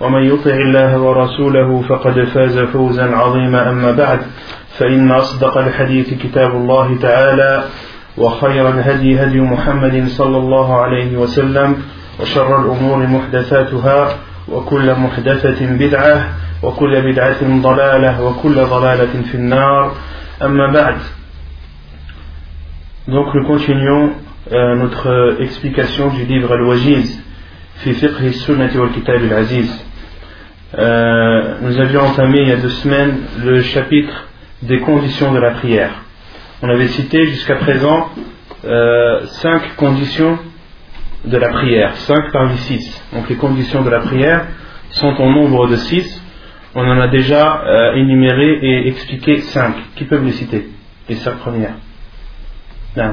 ومن يطع الله ورسوله فقد فاز فوزا عظيما أما بعد فإن أصدق الحديث كتاب الله تعالى وخير الهدي هدي محمد صلى الله عليه وسلم وشر الأمور محدثاتها وكل محدثة بدعة وكل بدعة ضلالة وكل ضلالة في النار أما بعد Donc nous continuons euh, notre explication du livre Al-Wajiz fiqh sunnati wal kitab al-aziz. Euh, nous avions entamé il y a deux semaines le chapitre des conditions de la prière. On avait cité jusqu'à présent euh, cinq conditions de la prière, cinq parmi six. Donc les conditions de la prière sont en nombre de six. On en a déjà euh, énuméré et expliqué cinq. Qui peuvent les citer Les cinq premières? Euh,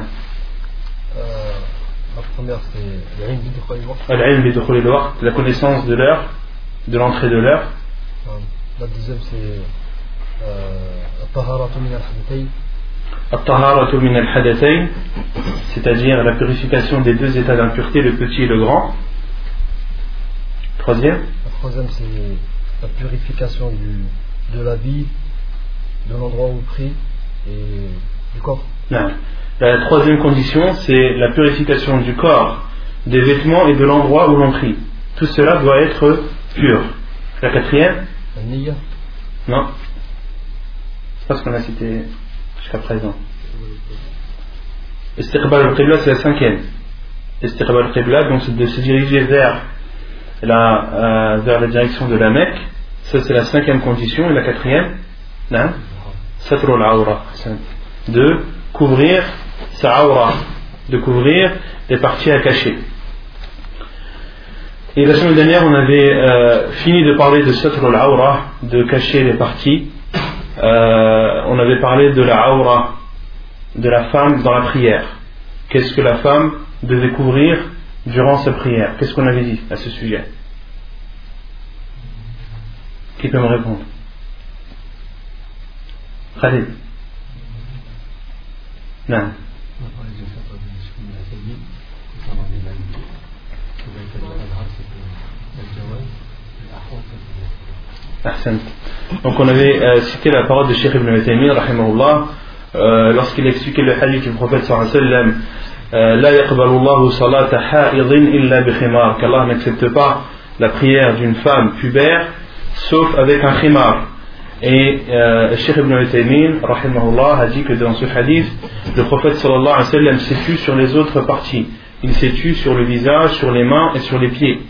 la première c'est la connaissance de l'heure de l'entrée de l'heure. La deuxième, c'est euh, min al-hadatay, c'est-à-dire la purification des deux états d'impureté, le petit et le grand. Troisième. La troisième, c'est la purification du, de vie, de l'endroit où on prie et du corps. La troisième condition, c'est la purification du corps, des vêtements et de l'endroit où l'on prie. Tout cela doit être pur. La quatrième Non. C'est pas ce qu'on a cité jusqu'à présent. Istiqbal al-Qibla, c'est la cinquième. Istiqbal al-Qibla, donc c'est de se diriger vers la, euh, vers la direction de la Mecque. Ça, c'est la cinquième condition. Et la quatrième Non. Satru al-Awra. De couvrir sa aura. De couvrir les parties à cacher. Et la semaine dernière, on avait euh, fini de parler de Satr al-Awra, de cacher les parties. Euh, on avait parlé de la aura, de la femme dans la prière. Qu'est-ce que la femme devait couvrir durant sa prière? Qu'est-ce qu'on avait dit à ce sujet? Qui peut me répondre? Khalid Non. Donc on avait euh, cité la parole de Cheikh Ibn Uthaymin rahimahullah euh, lorsqu'il expliquait le hadith du prophète sallallahu alayhi wa sallam euh, bi khimar qu'Allah n'accepte pas la prière d'une femme pubère sauf avec un khimar. Et euh, Cheikh Ibn Uthaymin rahimahullah a dit que dans ce hadith le prophète sallallahu alayhi wa sallam s'est sur les autres parties. Il s'est sur le visage, sur les mains et sur les pieds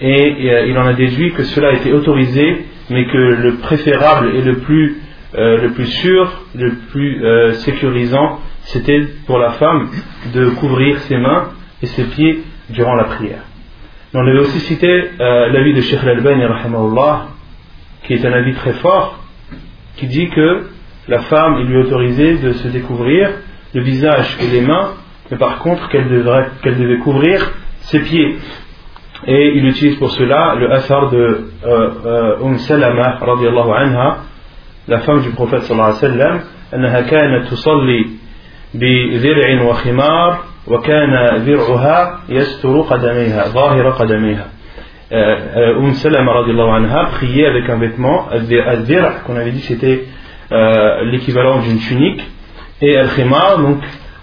et euh, il en a déduit que cela était autorisé mais que le préférable et le plus, euh, le plus sûr, le plus euh, sécurisant, c'était pour la femme de couvrir ses mains et ses pieds durant la prière. On avait aussi cité l'avis de Sheikh Al-Albani, qui est un avis très fort, qui dit que la femme, il lui autorisé de se découvrir le visage et les mains, mais par contre qu'elle devait couvrir ses pieds. Et il utilise pour cela le asar de euh, euh, Umm Salama radiallahu anha, la femme du prophète sallallahu alayhi wa sallam, أنها كانت تصلي بذرع وخمار وكان ذرعها يستر قدميها ظاهر قدميها Umm Salama radiallahu anha priait avec un vêtement al-dhir' qu'on avait dit c'était euh, l'équivalent d'une tunique et al-khimar donc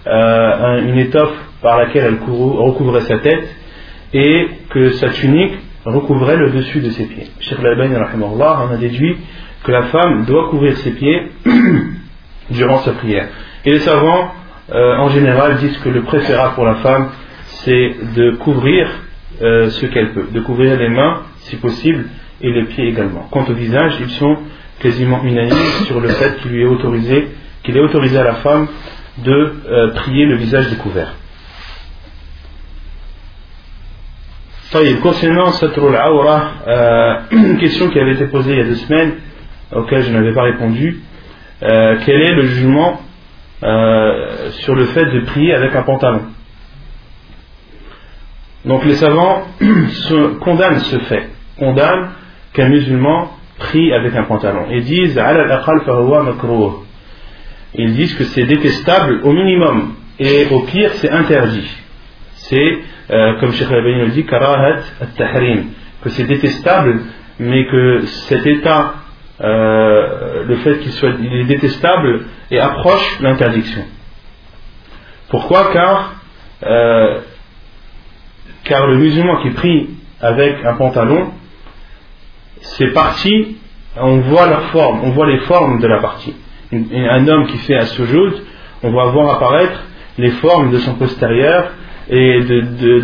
euh, une étoffe par laquelle elle recouvrait sa tête et que sa tunique recouvrait le dessus de ses pieds. Cheikh Al-Albani en a déduit que la femme doit couvrir ses pieds durant sa prière. Et les savants euh, en général, disent que le préférable pour la femme, c'est de couvrir euh, ce qu'elle peut, de couvrir les mains, si possible, et les pieds également. Quant au visage, ils sont quasiment unanimes sur le fait qu'il lui est autorisé, à la femme de euh, prier le visage découvert. Concernant Satrul Awra, une question qui avait été posée il y a deux semaines, auquel je n'avais pas répondu, quel est le jugement euh, sur le fait de prier avec un pantalon? Donc les savants condamnent ce fait, condamnent qu'un musulman prie avec un pantalon et disent ils disent que c'est détestable au minimum et au pire c'est interdit. C'est euh, comme Sheikh Al-Bani le dit karahat tahrim que c'est détestable mais que cet état euh, le fait qu'il soit il est détestable et approche l'interdiction. Pourquoi? Car, euh, car le musulman qui prie avec un pantalon, c'est parties, on voit la forme, on voit les formes de la partie. Un homme qui fait un sujoud, on va voir apparaître les formes de son postérieur et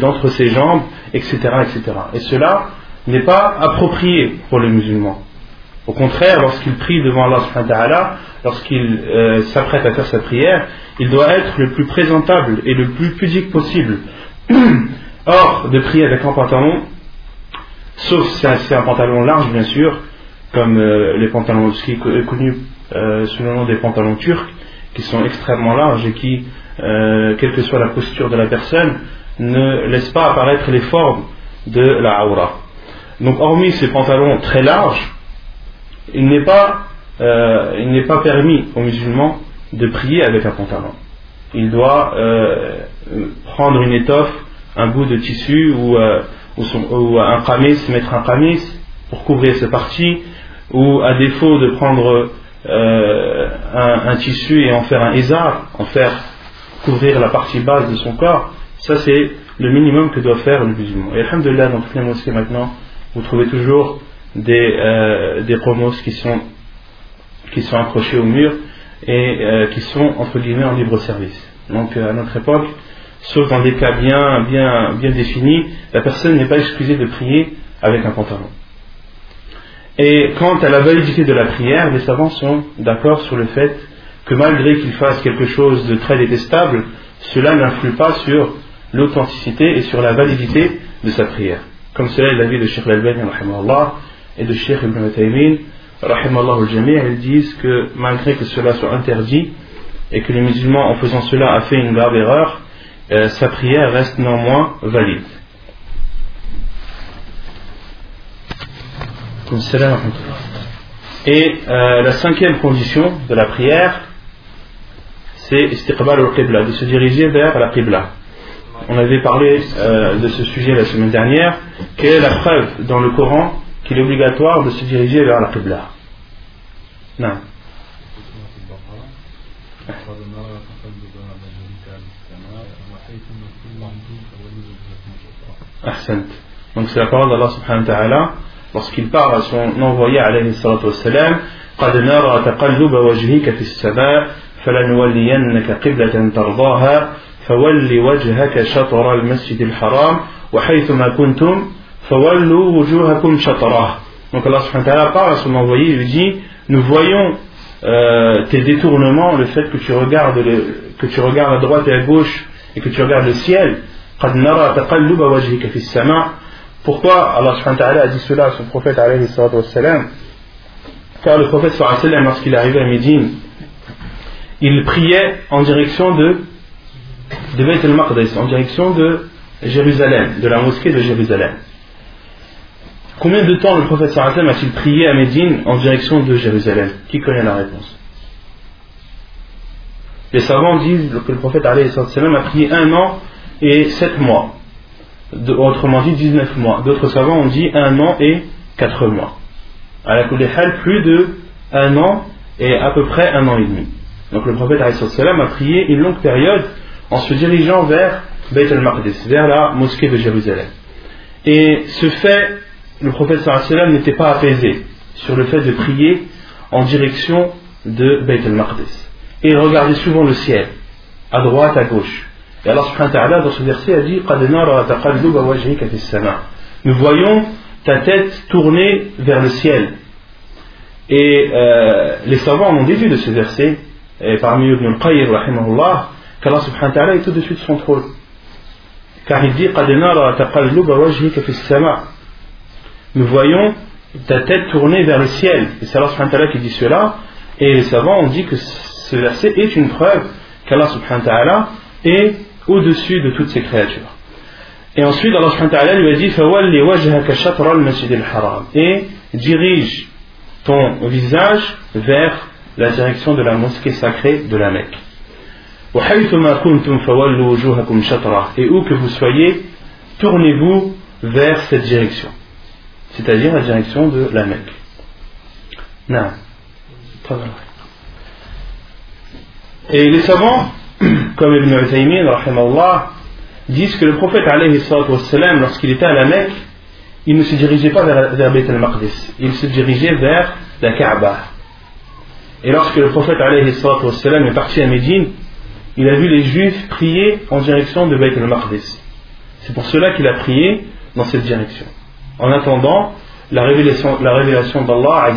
d'entre ses jambes, etc., etc. Et cela n'est pas approprié pour les musulmans. Au contraire, lorsqu'il prie devant Allah, lorsqu'il euh, s'apprête à faire sa prière, il doit être le plus présentable et le plus pudique possible. Or, de prier avec un pantalon, sauf si c'est un pantalon large, bien sûr, comme euh, les pantalons qui connus euh, sous le nom des pantalons turcs, qui sont extrêmement larges et qui, quelle que soit la posture de la personne, ne laissent pas apparaître les formes de la aura. Donc, hormis ces pantalons très larges, il n'est pas, euh, il n'est pas permis aux musulmans de prier avec un pantalon. Il doit euh, prendre une étoffe, un bout de tissu ou, euh, ou, un camis, mettre un camis pour couvrir ses parties, ou à défaut de prendre un, tissu et en faire un izar, en faire couvrir la partie basse de son corps, ça c'est le minimum que doit faire le musulman. Et alhamdulillah, dans toutes les mosquées maintenant, vous trouvez toujours des, euh, des promos qui sont, qui sont accrochés au mur et euh, qui sont entre guillemets en libre service. Donc euh, à notre époque, sauf dans des cas bien, bien, bien définis, la personne n'est pas excusée de prier avec un pantalon. Et quant à la validité de la prière, les savants sont d'accord sur le fait que malgré qu'il fasse quelque chose de très détestable, cela n'influe pas sur l'authenticité et sur la validité de sa prière. Comme cela est l'avis de Sheikh Al-Albani, et de Sheikh Ibn Taymin, ils disent que malgré que cela soit interdit et que les musulmans en faisant cela a fait une grave erreur, euh, sa prière reste néanmoins valide. Et euh, la cinquième condition de la prière, c'est istiqbal al-qibla, de se diriger vers la qibla. On avait parlé euh, de ce sujet la semaine dernière. Quelle est la preuve dans le Coran qu'il est obligatoire de se diriger vers la Qibla. Non. Donc c'est la parole d'Allah subhanahu wa ta'ala lorsqu'il parle à son envoyé alayhi salatu wassalam قد نرى تقلب وجهك في السماء فلنولينك قبلة ترضاها فول وجهك شطر المسجد الحرام وحيثما كنتم donc Allah subhanahu parle à son envoyé, il lui dit Nous voyons euh, tes détournements, le fait que tu, regardes que tu regardes à droite et à gauche et que tu regardes le ciel. Pourquoi Allah subhanahu a dit cela à son prophète Car le prophète lorsqu'il arrivait à Médine, il priait en direction de, de Beit al-Maqdis, en direction de Jérusalem, de la mosquée de Jérusalem. Combien de temps le prophète a-t-il prié à Médine en direction de Jérusalem? Qui connaît la réponse? Les savants disent que le prophète a prié un an et sept mois. Autrement dit 19 mois. D'autres savants ont dit un an et quatre mois. À la plus de un an et à peu près un an et demi. Donc le prophète a prié une longue période en se dirigeant vers Beit al-Maqdis, vers la mosquée de Jérusalem. Et ce fait le prophète n'était pas apaisé sur le fait de prier en direction de Beit al-Maqdis. Et il regardait souvent le ciel. à droite, à gauche. Et Allah subhanahu wa ta'ala dans ce verset a dit Nous voyons ta tête tournée vers le ciel. Et euh, les savants ont déduit de ce verset, et parmi eux Ibn al-Qayyim, qu'Allah subhanahu wa ta'ala est tout de suite son trône. Car il dit Nous voyons ta tête tournée vers le ciel. Et c'est Allah subhanahu wa ta'ala qui dit cela. Et les savants ont dit que ce verset est une preuve qu'Allah subhanahu wa ta'ala est au-dessus de toutes ces créatures. Et ensuite, Allah subhanahu wa ta'ala lui a dit Et dirige ton visage vers la direction de la mosquée sacrée de la Mecque. Et où que vous soyez, tournez-vous vers cette direction, c'est-à-dire la direction de la Mecque. Non. Et les savants, comme Ibn Uthaymin, disent que le prophète, lorsqu'il était à la Mecque, il ne se dirigeait pas vers, vers Beit al-Maqdis, il se dirigeait vers la Kaaba. Et lorsque le prophète est parti à Médine, il a vu les juifs prier en direction de Beit al-Maqdis. C'est pour cela qu'il a prié dans cette direction, en attendant la révélation, la révélation d'Allah.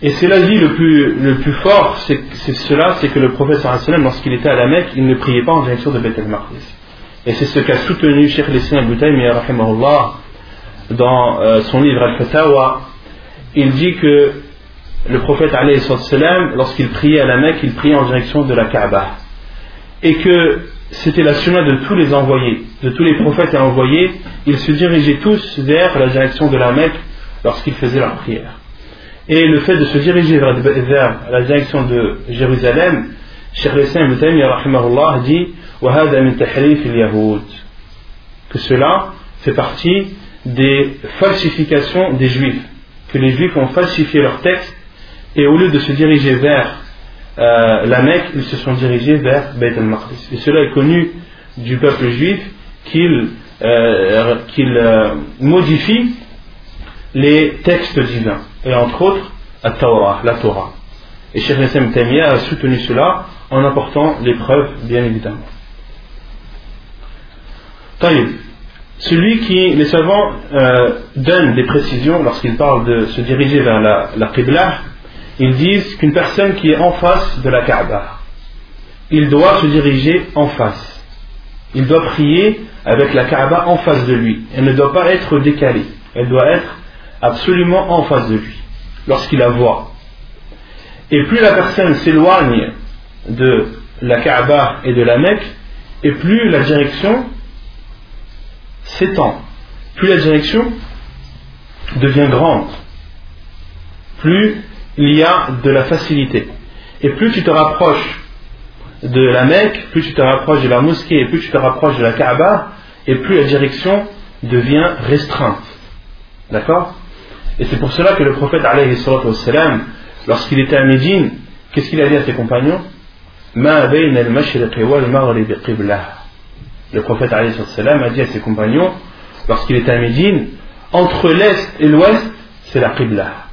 Et c'est l'avis le plus, le plus fort, c'est cela, c'est que le prophète lorsqu'il était à la Mecque, il ne priait pas en direction de Beth al-Maqdis. Et c'est ce qu'a soutenu Sheikh l'Islam rahimahullah dans euh, son livre Al-Fatawa. Il dit que le prophète lorsqu'il priait à la Mecque, il priait en direction de la Kaaba. Et que c'était la sunna de tous les envoyés, de tous les prophètes et envoyés, ils se dirigeaient tous vers la direction de la Mecque lorsqu'ils faisaient leur prière. Et le fait de se diriger vers, la direction de Jérusalem, Cheikh Islam Ibn dit que cela fait partie des falsifications des juifs, que les juifs ont falsifié leur texte et au lieu de se diriger vers euh, la Mecque, ils se sont dirigés vers Beit al-Maqdis. Et cela est connu du peuple juif qu'il euh, euh, modifie les textes divins, et entre autres la Torah. La Torah. Et Cheikh Nassim Tamia a soutenu cela en apportant les preuves, bien évidemment. Taïb. Celui qui, les savants euh, donnent des précisions lorsqu'ils parlent de se diriger vers la, la Qibla, ils disent qu'une personne qui est en face de la Kaaba, il doit se diriger en face. Il doit prier avec la Kaaba en face de lui. Elle ne doit pas être décalée. Elle doit être absolument en face de lui lorsqu'il la voit. Et plus la personne s'éloigne de la Kaaba et de la Mecque, et plus la direction s'étend, plus la direction devient grande, plus il y a de la facilité. Et plus tu te rapproches de la Mecque, plus tu te rapproches de la mosquée, et plus tu te rapproches de la Kaaba, et plus la direction devient restreinte. D'accord? Et c'est pour cela que le prophète, lorsqu'il était à Médine, qu'est-ce qu'il a dit à ses compagnons? Le prophète a dit à ses compagnons, lorsqu'il était à Médine, entre l'est et l'ouest, c'est la Qibla.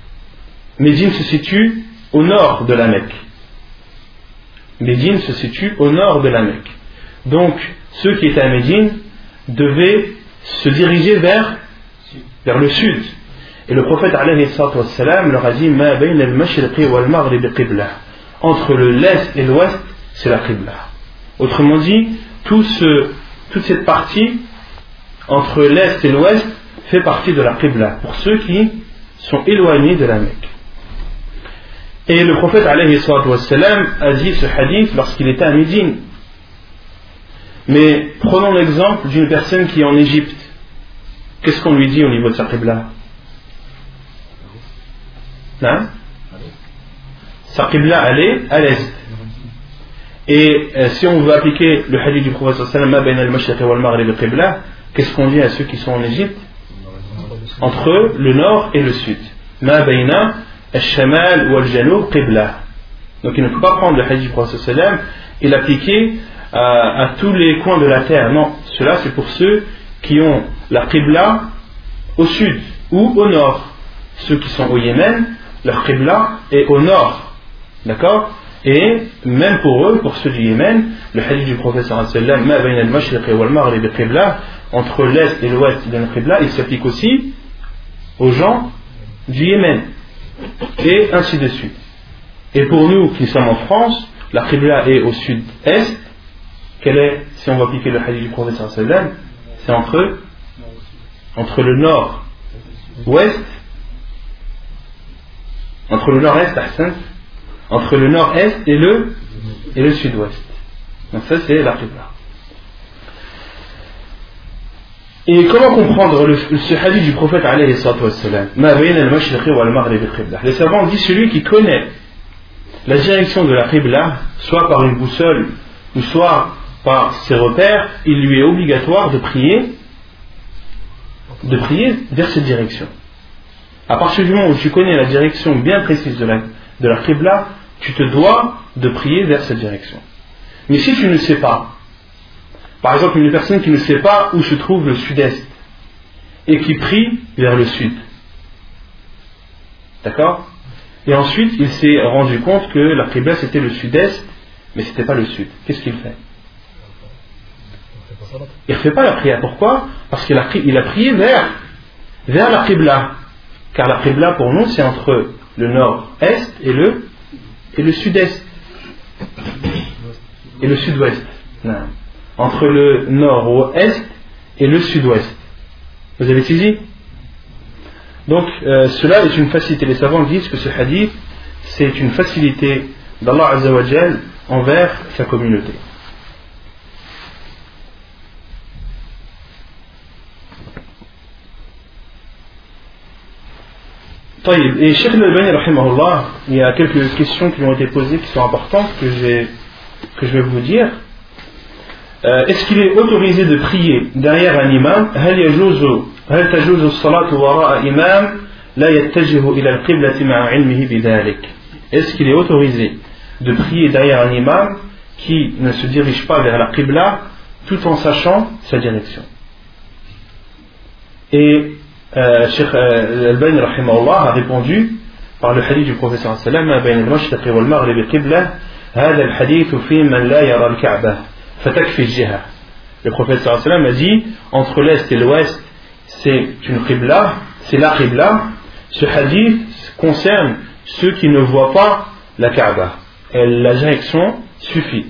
Médine se situe au nord de la Mecque. Médine se situe au nord de la Mecque. Donc, ceux qui étaient à Médine devaient se diriger vers, vers le sud. Et le prophète leur a dit Entre le l'est et l'ouest, c'est la Qibla. Autrement dit, tout ce, toute cette partie entre l'est et l'ouest fait partie de la Qibla pour ceux qui sont éloignés de la Mecque. Et le prophète a dit ce hadith lorsqu'il était à Médine. Mais prenons l'exemple d'une personne qui est en Égypte. Qu'est-ce qu'on lui dit au niveau de sa Qibla? Hein? Sa Qibla, elle est à l'est. Et euh, si on veut appliquer le hadith du prophète qu'est-ce qu'on dit à ceux qui sont en Égypte? Entre le nord et le sud. Al-shamal al. Donc il ne faut pas prendre le hadith du prophète et l'appliquer à, à, tous les coins de la terre. Non, cela c'est pour ceux qui ont la qibla au sud ou au nord. Ceux qui sont au Yémen, leur qibla est au nord. D'accord? Et même pour eux, pour ceux du Yémen, le hadith du professeur entre l'est et l'ouest de Qibla, il s'applique aussi aux gens du Yémen. Et ainsi de suite. Et pour nous qui sommes en France, la Qibla est au sud-est. Quel est, si on va appliquer le hadith du professeur c'est entre, entre le nord-ouest, entre le nord-est, entre le nord-est et le, et le sud-ouest. Donc ça c'est la Qibla. Et comment comprendre le, ce hadith du prophète Les savants disent celui qui connaît la direction de la Qibla, soit par une boussole ou soit par ses repères, il lui est obligatoire de prier, de prier vers cette direction. À partir du moment où tu connais la direction bien précise de la, de la Qibla, tu te dois de prier vers cette direction. Mais si tu ne sais pas, par exemple une personne qui ne sait pas où se trouve le sud-est et qui prie vers le sud, d'accord? Et ensuite il s'est rendu compte que la Qibla c'était le sud-est, mais ce n'était pas le sud. Qu'est-ce qu'il fait? Il ne fait pas la prière. Pourquoi? Parce qu'il a, prié vers, vers la Qibla. Car la Qibla pour nous c'est entre le nord-est et le et le sud-est et le sud-ouest. Entre le nord-ouest et le sud-ouest. Vous avez saisi? Donc euh, cela est une facilité. Les savants disent que ce hadith c'est une facilité d'Allah Azzawajal envers sa communauté. Et Cheikh al il y a quelques questions qui ont été posées qui sont importantes que, que je vais vous dire. Euh, est-ce qu'il est autorisé de prier derrière un imam? Est-ce qu'il est autorisé de prier derrière un imam qui ne se dirige pas vers la qibla tout en sachant sa direction? Et euh, Cheikh euh, Al-Bani a répondu par le hadith du professeur sallam بين المشرق والمغرب قبلة هذا الحديث في من لا يرى الكعبة فتكفي الجهة le professeur sallam a dit entre l'est et l'ouest c'est une qibla c'est la qibla ce hadith concerne ceux qui ne voient pas la Kaaba et la direction suffit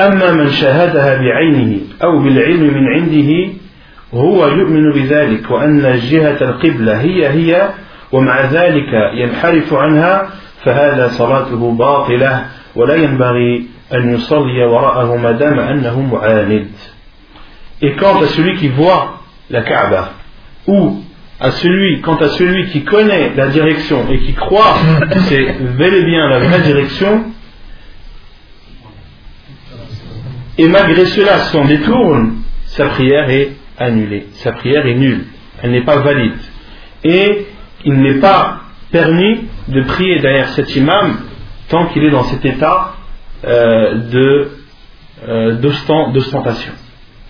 أما من شاهدها بعينه أو بالعلم من عنده هو يؤمن بذلك وأن جهة القبلة هي هي ومع ذلك ينحرف عنها فهذا صلاته باطلة ولا ينبغي أن يصلي وراءه ما دام أنه معاند Et quant à celui qui voit la Kaaba, ou à celui, quant à celui qui connaît la direction et qui croit que c'est bel et bien la vraie direction, et malgré cela s'en détourne, sa prière est annulée. Sa prière est nulle. Elle n'est pas valide. Et il n'est pas permis de prier derrière cet imam tant qu'il est dans cet état euh, euh, d'ostentation.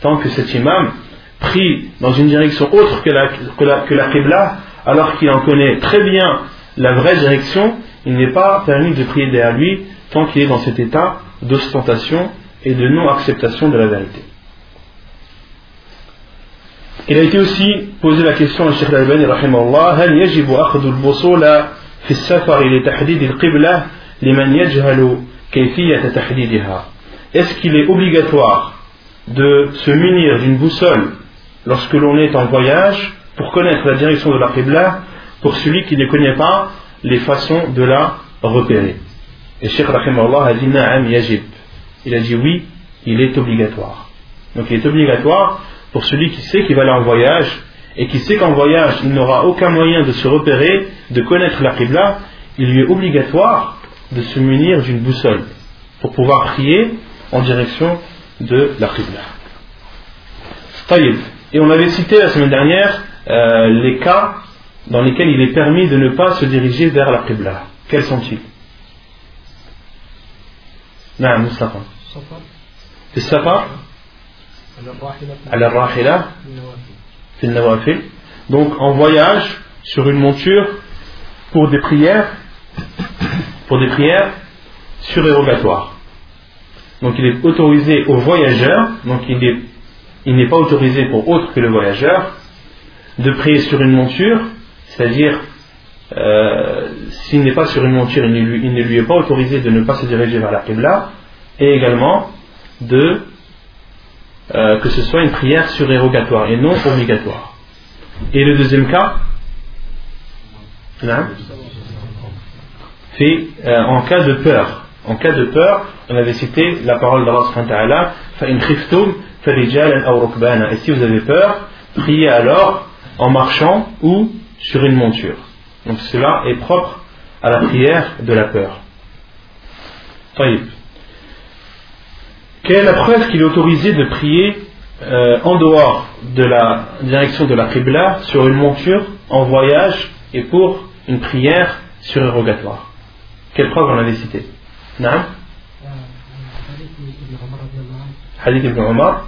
Tant que cet imam prie dans une direction autre que la, que que la Qibla, alors qu'il en connaît très bien la vraie direction, il n'est pas permis de prier derrière lui tant qu'il est dans cet état d'ostentation et de non-acceptation de la vérité. Il a été aussi posé la question à Cheikh Al-Albani rahimahullah هل يجب أخذ البصول في السفر لتحديد القبلة لمن يجهل كيفية تحديدها Est-ce qu'il est obligatoire de se munir d'une boussole lorsque l'on est en voyage pour connaître la direction de la Qibla pour celui qui ne connaît pas les façons de la repérer Et Cheikh Rahimahullah a dit Na'am yajib. Il a dit oui, il est obligatoire. Donc il est obligatoire pour celui qui sait qu'il va aller en voyage et qui sait qu'en voyage il n'aura aucun moyen de se repérer, de connaître la Qibla, il lui est obligatoire de se munir d'une boussole pour pouvoir prier en direction de la Qibla. Et on avait cité la semaine dernière euh, les cas dans lesquels il est permis de ne pas se diriger vers la Qibla. Quels sont-ils? Non, Mustafa. Le safar donc en voyage sur une monture pour des prières pour des prières surérogatoire. Donc il est autorisé aux voyageurs, donc il n'est il pas autorisé pour autre que le voyageur, de prier sur une monture, c'est-à-dire euh, s'il n'est pas sur une monture, il ne, lui, est pas autorisé de ne pas se diriger vers la Qibla, et également de euh, que ce soit une prière surérogatoire et non obligatoire. Et le deuxième cas, fait euh, en cas de peur. En cas de peur, on avait cité la parole d'Allah et si vous avez peur, priez alors en marchant ou sur une monture. Donc cela est propre à la prière de la peur. Quelle est la preuve qu'il est autorisé de prier euh, en dehors de la direction de la Qibla, sur une monture, en voyage et pour une prière surérogatoire Quelle preuve on avait cité Naam. Hadith ibn Omar.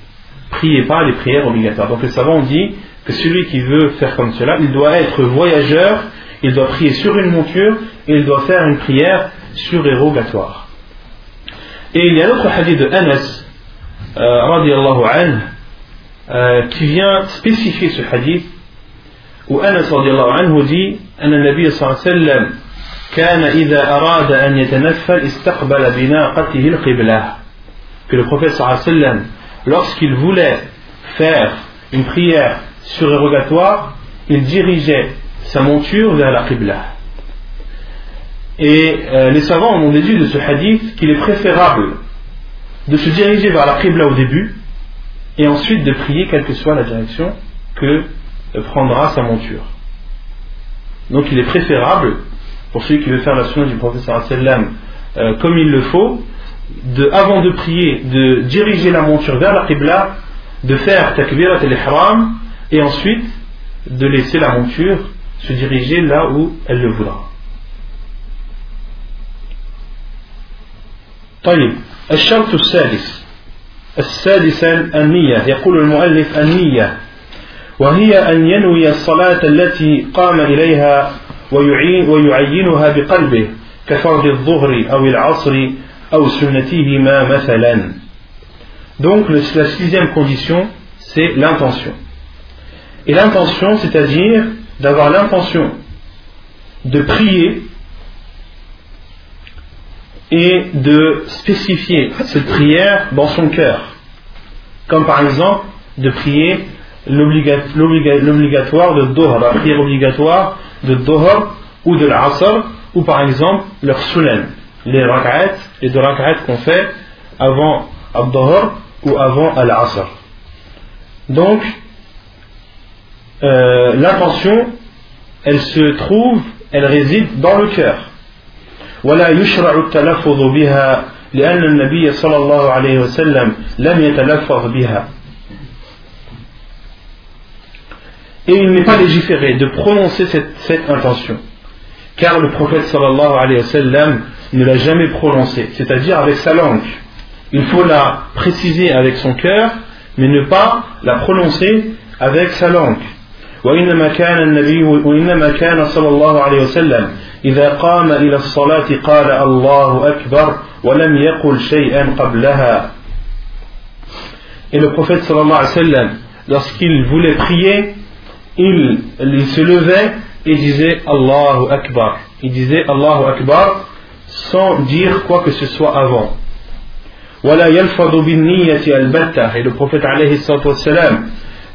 priait pas les prières obligatoires. Donc les savants dit que celui qui veut faire comme cela, il doit être voyageur, il doit prier sur une monture et il doit faire une prière surérogatoire. Et il y a l'autre hadith de Anas, euh, euh, qui vient spécifier ce hadith, où Anas anhu dit, أن النبي صلى الله عليه وسلم كان إذا أراد أن يتنفل استقبل بناقته القبلة que le prophète sallam lorsqu'il voulait faire une prière surérogatoire il dirigeait sa monture vers la Qibla. Et euh, les savants ont déduit de ce hadith qu'il est préférable de se diriger vers la Qibla au début et ensuite de prier quelle que soit la direction que prendra sa monture. Donc il est préférable pour celui qui veut faire la sunna du professeur sallam euh, comme il le faut, de, avant de prier, de diriger la monture vers la Qibla, de faire takbirat al-ihram et ensuite de laisser la monture se diriger là où elle le voudra. طيب الشرط السادس السادسا النية يقول المؤلف النية وهي أن ينوي الصلاة التي قام إليها ويعينها بقلبه كفرض الظهر أو العصر أو سنتهما مثلا donc la sixième condition, c'est l'intention. Et l'intention, c'est-à-dire d'avoir l'intention de prier et de spécifier cette prière dans son cœur. Comme par exemple de prier l'obligatoire de Doha, la prière obligatoire de Doha ou de l'Asr, ou par exemple leur Sunan, les rak'at, les deux rak'at qu'on fait avant Al-Dohar ou avant Al-Asr. Donc, euh, l'intention, elle se trouve, elle réside dans le cœur. ولا يشرع التلفظ بها لأن النبي صلى الله عليه وسلم لم يتلفظ بها et il n'est pas légiféré de prononcer cette, intention. Car le prophète sallallahu alayhi wa sallam ne l'a jamais prononcée, c'est-à-dire avec sa langue. Il faut la préciser avec son cœur, mais ne pas la prononcer avec sa langue. وإنما كان النبي وإنما كان صلى الله عليه وسلم إذا قام إلى الصلاة قال الله أكبر ولم يقل شيئا قبلها. Et le prophète sallallahu alayhi wa sallam, lorsqu'il voulait prier, il, il se levait et disait Allahu Akbar. Il disait Allahu Akbar sans dire quoi que ce soit avant. Et le prophète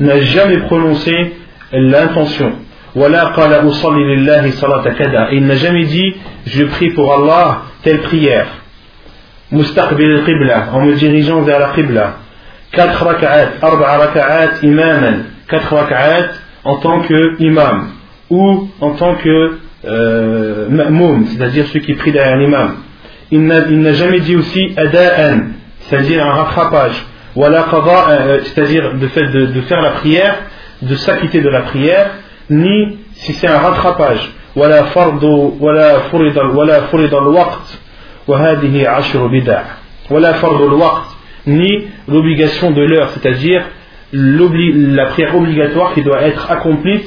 n'a jamais prononcé l'intention. Il n'a jamais dit je prie pour Allah telle prière. Mustaqbil qibla en me dirigeant vers la qibla. 4 raka'at, 4 raka'at imaman, 4 raka'at en tant que imam ou en tant que euh, c'est-à-dire ceux qui prient derrière l'imam. Il n'a jamais dit aussi ada'an, c'est-à-dire un rattrapage. Wala euh, c'est-à-dire de, de, de, faire la prière, de s'acquitter de la prière, ni si c'est un rattrapage. Wala fardu, wa ashru ni l'obligation de l'heure, c'est-à-dire la prière obligatoire qui doit être accomplie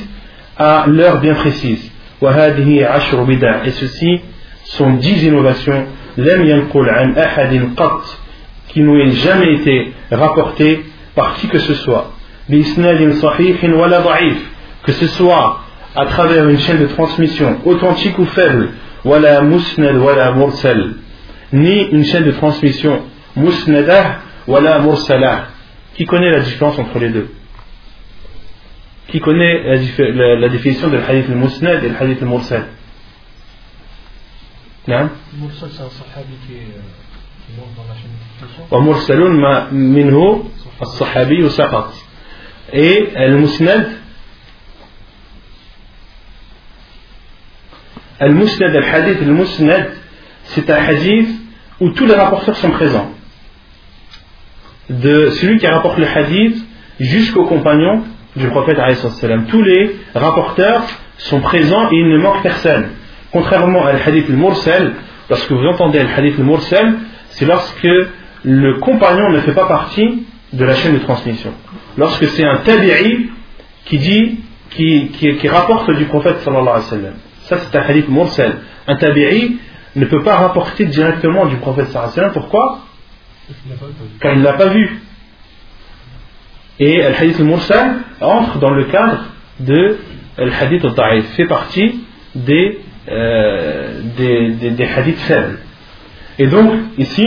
à l'heure bien précise. Et ceci sont dix innovations. qui n'ont jamais été rapportées par qui que ce soit. Que ce soit à travers une chaîne de transmission authentique ou faible, ni une chaîne de transmission musnadah wala mursala. Qui connaît la différence entre les deux Qui connaît la, la, définition de hadith al-musnad et le hadith al-mursal Non Mursal, c'est un sahabi qui est, qui monte dans la chaîne de transmission. ومرسل ما منه الصحابي سقط et المسند المسند الحديث المسند c'est un hadith où tous les rapporteurs sont présents de celui qui rapporte le hadith jusqu'au compagnon du prophète. Tous les rapporteurs sont présents et il ne manque personne. Contrairement à hadith al-mursal, lorsque vous entendez le hadith c'est lorsque le compagnon ne fait pas partie de la chaîne de transmission. Lorsque c'est un tabi'i qui dit, qui, qui, rapporte du prophète sallallahu alayhi wa sallam. Ça c'est un hadith mursal. Un tabi'i ne peut pas rapporter directement du prophète sallallahu alayhi wa sallam. Pourquoi? Car il ne l'a pas vu. Et le hadith al-mursal entre dans le cadre de le hadith al-da'if, fait partie des, euh, des, des, hadiths faibles. Et donc, ici,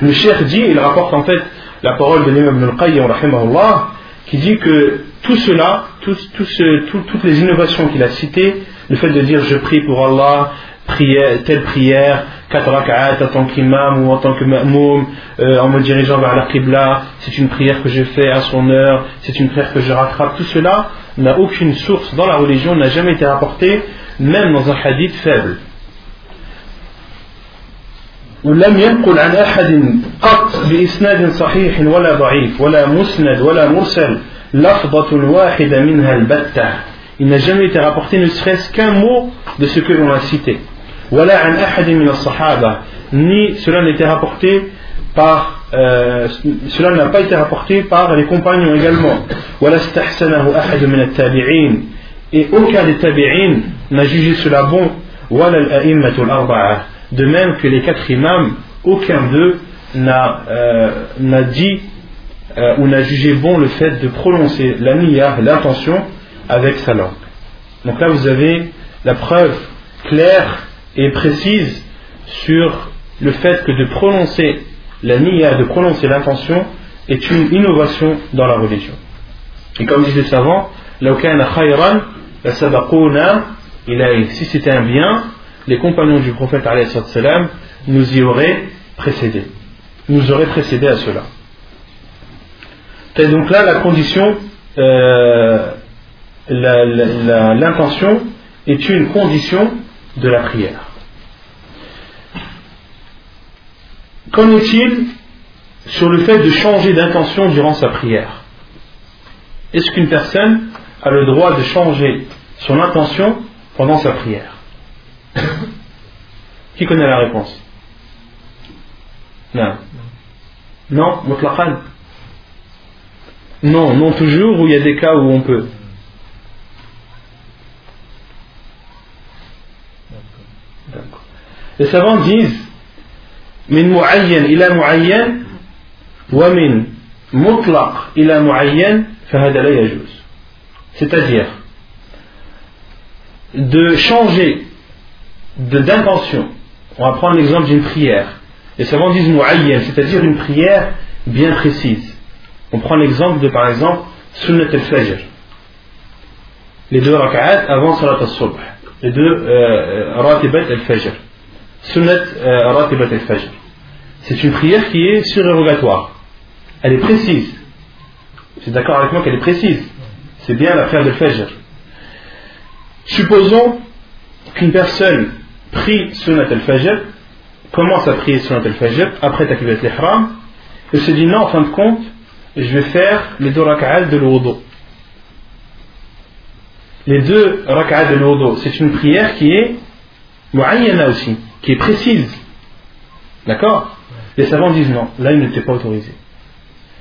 le cheikh dit, il rapporte en fait la parole de l'imam al-Qayyim, qui dit que tout cela, tout, tout, toutes les innovations qu'il a citées, le fait de dire je prie pour Allah, prière, telle prière, 4 rak'at en tant qu'imam ou en tant que ma'moum, euh, en me dirigeant vers la qibla, c'est une prière que je fais à son heure, c'est une prière que je rattrape, tout cela n'a aucune source dans la religion, n'a jamais été rapporté, même dans un hadith faible. ولم ينقل عن أحد قط بإسناد صحيح ولا ضعيف ولا مسند ولا مرسل لفظة واحدة منها البتة Il n'a jamais été rapporté ne serait-ce qu'un mot de ce que l'on a cité. ni cela n'était rapporté par euh, cela n'a pas été rapporté par les compagnons également. Et aucun des tabi'in n'a jugé cela bon. De même que les quatre imams aucun d'eux n'a euh, dit euh, ou n'a jugé bon le fait de prononcer la l'intention avec sa langue. Donc là vous avez la preuve claire et précise sur le fait que de prononcer la niya, de prononcer l'intention, est une innovation dans la religion. Et comme disent les savants, si c'était un bien, les compagnons du prophète nous y auraient précédé. Nous auraient précédé à cela. Et donc là, la condition, euh, l'intention est une condition de la prière. Qu'en est-il sur le fait de changer d'intention durant sa prière Est-ce qu'une personne a le droit de changer son intention pendant sa prière Qui connaît la réponse Non. Non, Non, non toujours, ou il y a des cas où on peut. Les savants disent min mu'ayyan ila mu'ayyan wa min mutlaq ila mu'ayyan. C'est-à-dire de changer d'intention. On va prendre l'exemple d'une prière. Les savants disent mu'ayyan, c'est-à-dire une prière bien précise. On prend l'exemple de par exemple sunnat al-fajr. Les deux rak'at avant salat al-subh. Les deux euh, euh, ratibat al-fajr sunnat euh, ratibat al-fajr c'est une prière qui est surérogatoire. Elle est précise. C'est d'accord avec moi qu'elle est précise. c'est bien la prière de Fajr. Supposons qu'une personne prie Sunnat al-Fajr, commence à prier Sunnat al-Fajr après Takbirat al-Ihram, et se dit non, en fin de compte, je vais faire les deux rak'at de l'Udu. Les deux rak'at de l'Udu, c'est une prière qui est mu'ayyana aussi, qui est précise. D'accord? Les savants disent non, là il n'était pas autorisé.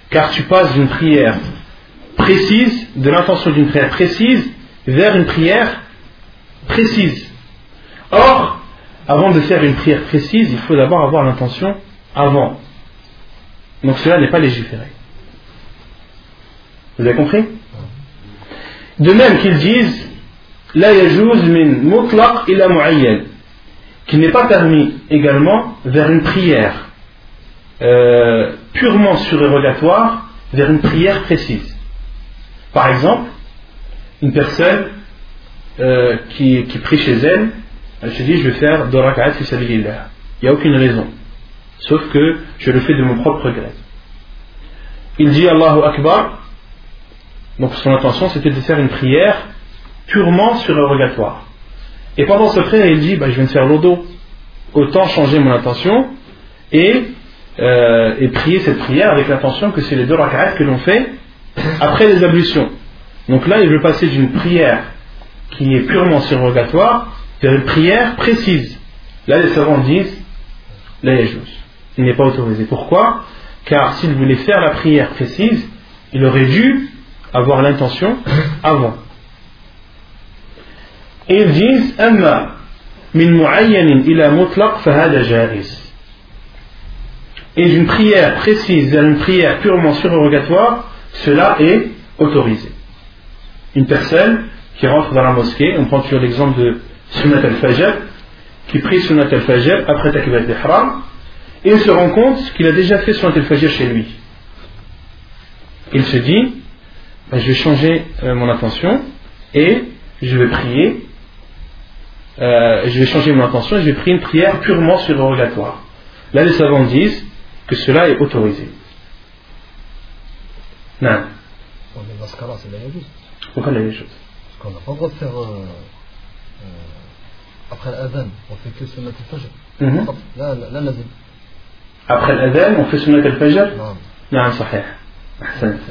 Car tu passes d'une prière précise, de l'intention d'une prière précise, vers une prière précise. Or, avant de faire une prière précise, il faut d'abord avoir l'intention avant. Donc cela n'est pas légiféré. Vous avez compris? De même qu'ils disent La yajouz min mutlaq ila mu'ayyan qui n'est pas permis également vers une prière euh, purement surérogatoire vers une prière précise. Par exemple, une personne euh, qui, qui, prie chez elle, elle se dit je vais faire deux rak'at fi Il n'y a aucune raison. Sauf que je le fais de mon propre gré. Il dit Allahu Akbar. Donc son intention c'était de faire une prière purement surérogatoire. Et pendant ce prière, il dit bah, Je viens de faire l'odo. Autant changer mon intention et, euh, et prier cette prière avec l'intention que c'est les deux rak'at que l'on fait après les ablutions. Donc là, il veut passer d'une prière qui est purement surrogatoire vers une prière précise. Là, les savants disent la Il n'est pas autorisé. Pourquoi? Car s'il voulait faire la prière précise, il aurait dû avoir l'intention avant. Ils disent Amma min mu'ayyanin ila mutlaq fahada jaiz. Et d'une prière précise vers une prière purement surrogatoire, cela est autorisé. Une personne qui rentre dans la mosquée, on prend toujours l'exemple de Sunnat al-Fajr, qui prie Sunnat al-Fajr après Takbirat al-Ihram, et il se rend compte qu'il a déjà fait Sunnat al-Fajr chez lui. Il se dit, ben, je vais changer euh, mon intention et je vais prier, euh, je vais changer mon intention et je vais prier une prière purement surrogatoire. Là, les savants disent que cela est autorisé. Non. Dans ce cas-là, c'est la chose. Pourquoi la chose? Parce qu'on n'a pas le droit de faire. Euh, euh, après l'adhan, on fait que sunnat al-fajr. Mhm. Là, là, là, Après l'adhan, on fait sunnat al-fajr? Non. Non, sahih.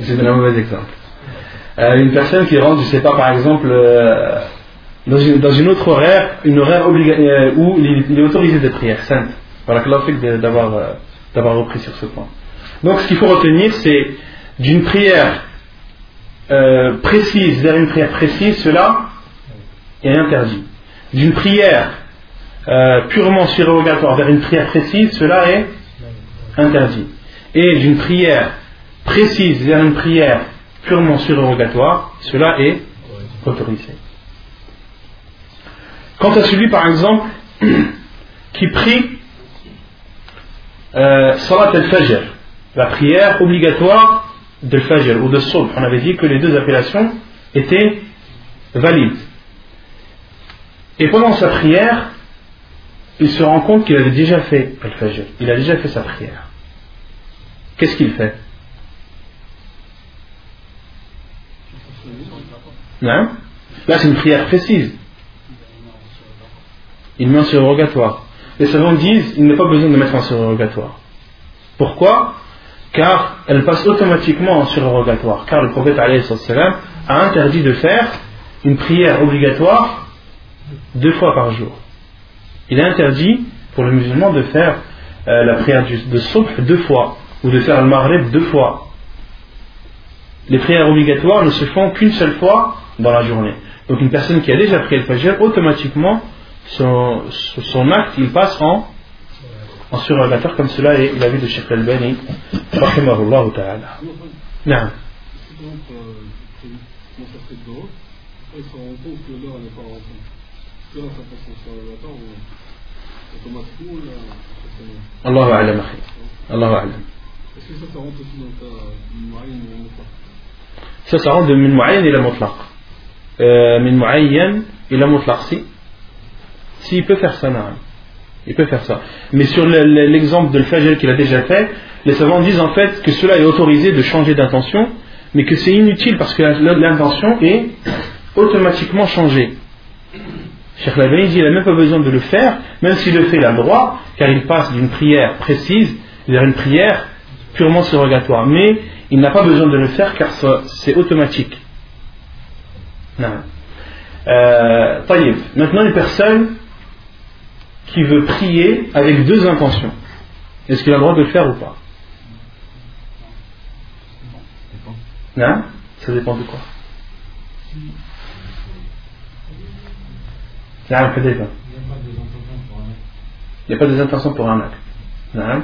C'est un mauvais exemple. Euh, une personne qui rentre, je ne sais pas, par exemple, dans, une, autre horaire, une horaire euh, où il est autorisé de prière sainte. Voilà que fait d'avoir euh, d'avoir repris sur ce point. Donc, ce qu'il faut retenir, c'est d'une prière euh, précise vers une prière précise, cela est interdit. D'une prière purement surrogatoire vers une prière précise, cela est interdit. Et d'une prière précise vers une prière purement surrogatoire, cela est autorisé. Quant à celui, par exemple, qui prie euh, Salat al-Fajr, la prière obligatoire de Fajr ou de Subh, on avait dit que les deux appellations étaient valides. Et pendant sa prière, il se rend compte qu'il avait déjà fait Al-Fajr, il a déjà fait sa prière. Qu'est-ce qu'il fait? Non Là, c'est une prière précise. Il met en surrogatoire. Les savants disent il n'est pas besoin de mettre en surrogatoire. Pourquoi? Car elle passe automatiquement en surrogatoire. Car le prophète a interdit de faire une prière obligatoire deux fois par jour. Il a interdit pour le musulman de faire euh, la prière de Subh deux fois, ou de faire le Maghreb deux fois. Les prières obligatoires ne se font qu'une seule fois dans la journée. Donc une personne qui a déjà prié le Fajr, automatiquement, son, son acte, il passe en en surrogateur comme cela est l'avis de Sheikh Al-Bani rahimahullah ta'ala non الله أعلم أخي الله أعلم Ça, ça rentre de min mu'ayyan ila mutlaq. Euh, min mu'ayyan ila mutlaq, si. si, il peut faire ça. Il peut faire ça. Mais sur l'exemple de le qu'il a déjà fait, les savants disent en fait que cela est autorisé de changer d'intention mais que c'est inutile parce que l'intention est automatiquement changée. Cheikh Labani il n'a même pas besoin de le faire, même s'il le fait, il a droit, car il passe d'une prière précise vers une prière purement surrogatoire. Mais il n'a pas besoin de le faire car c'est automatique. Non. Euh, Maintenant, une personne qui veut prier avec deux intentions, est-ce qu'il a le droit de le faire ou pas Non Ça dépend de quoi Non, peut-être. Il n'y a pas des intentions pour un acte. Non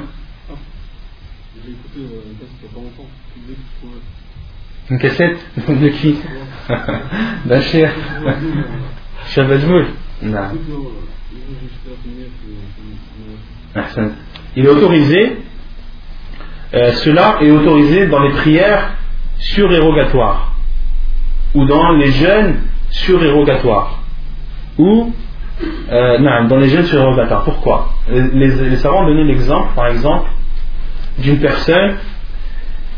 euh, une cassette il n'y a pas. Une cassette De qui D'un cher. Cher Badmoul Non. Il est autorisé, euh, cela est autorisé dans les prières surérogatoires ou dans les jeûnes surérogatoires ou euh, non, dans les jeûnes surérogatoires. Pourquoi? Les, les, savants ont donné l'exemple, par exemple, d'une personne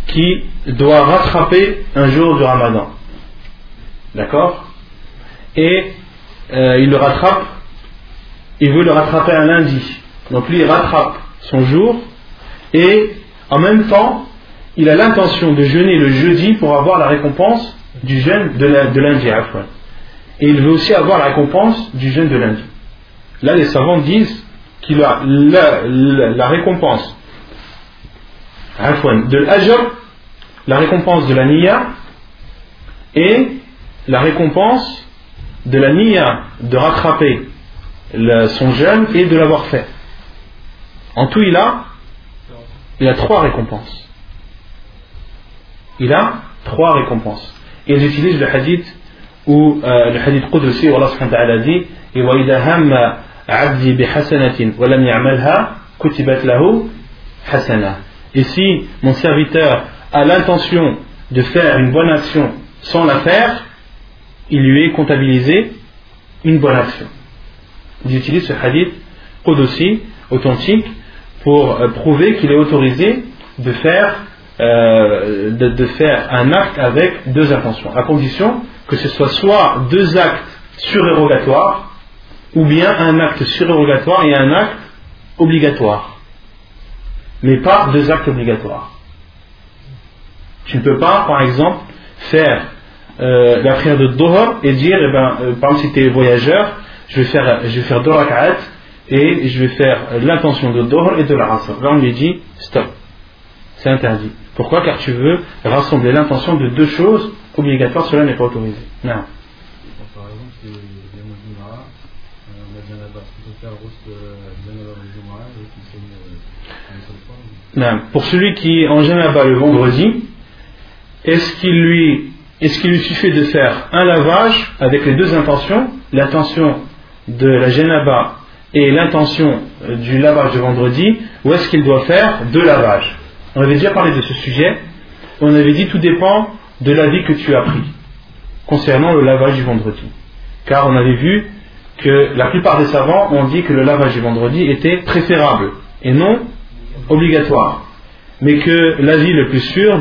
qui doit rattraper un jour du ramadan. D'accord? Et euh, il le rattrape, il veut le rattraper un lundi. Donc lui, il rattrape son jour et en même temps, il a l'intention de jeûner le jeudi pour avoir la récompense du jeûne de, lundi. Et il veut aussi avoir la récompense du jeûne de lundi. Là, les savants disent qu'il a la, récompense de l'ajr, la récompense de la niya et la récompense de la niya de rattraper son jeûne et de l'avoir fait. En tout, il a, il a trois récompenses. Il a trois récompenses. Et ils utilisent le hadith ou euh, le hadith Qudsi où Allah subhanahu wa ta'ala dit وإذا هم عبدي بحسنة ولم يعملها كتبت له حسنة. Et si mon serviteur a l'intention de faire une bonne action sans la faire, il lui est comptabilisé une bonne action. Ils utilisent ce hadith Qudsi authentique pour euh, prouver qu'il est autorisé de faire, euh, de, faire un acte avec deux intentions, à condition que ce soit soit deux actes surérogatoires, ou bien un acte surérogatoire et un acte obligatoire, mais pas deux actes obligatoires. Tu ne peux pas, par exemple, faire euh, la prière de Doha et dire, eh ben, par exemple, si tu es voyageur, je vais faire, je vais faire et je vais faire l'intention de Dohr et de la Asr. Là, on lui dit stop. C'est interdit. Pourquoi? Car tu veux rassembler l'intention de deux choses obligatoires, cela n'est pas autorisé. Non. Non. Pour celui qui est en Janaba le vendredi, est-ce qu'il lui, est qu'il lui suffit de faire un lavage avec les deux intentions, l'intention de la Janaba et l'intention euh, du lavage de vendredi, ou est-ce qu'il doit faire deux lavages? On avait déjà parlé de ce sujet. On avait dit tout dépend de l'avis que tu as pris concernant le lavage du vendredi. Car on avait vu que la plupart des savants ont dit que le lavage du vendredi était préférable et non obligatoire. Mais que l'avis le plus sûr,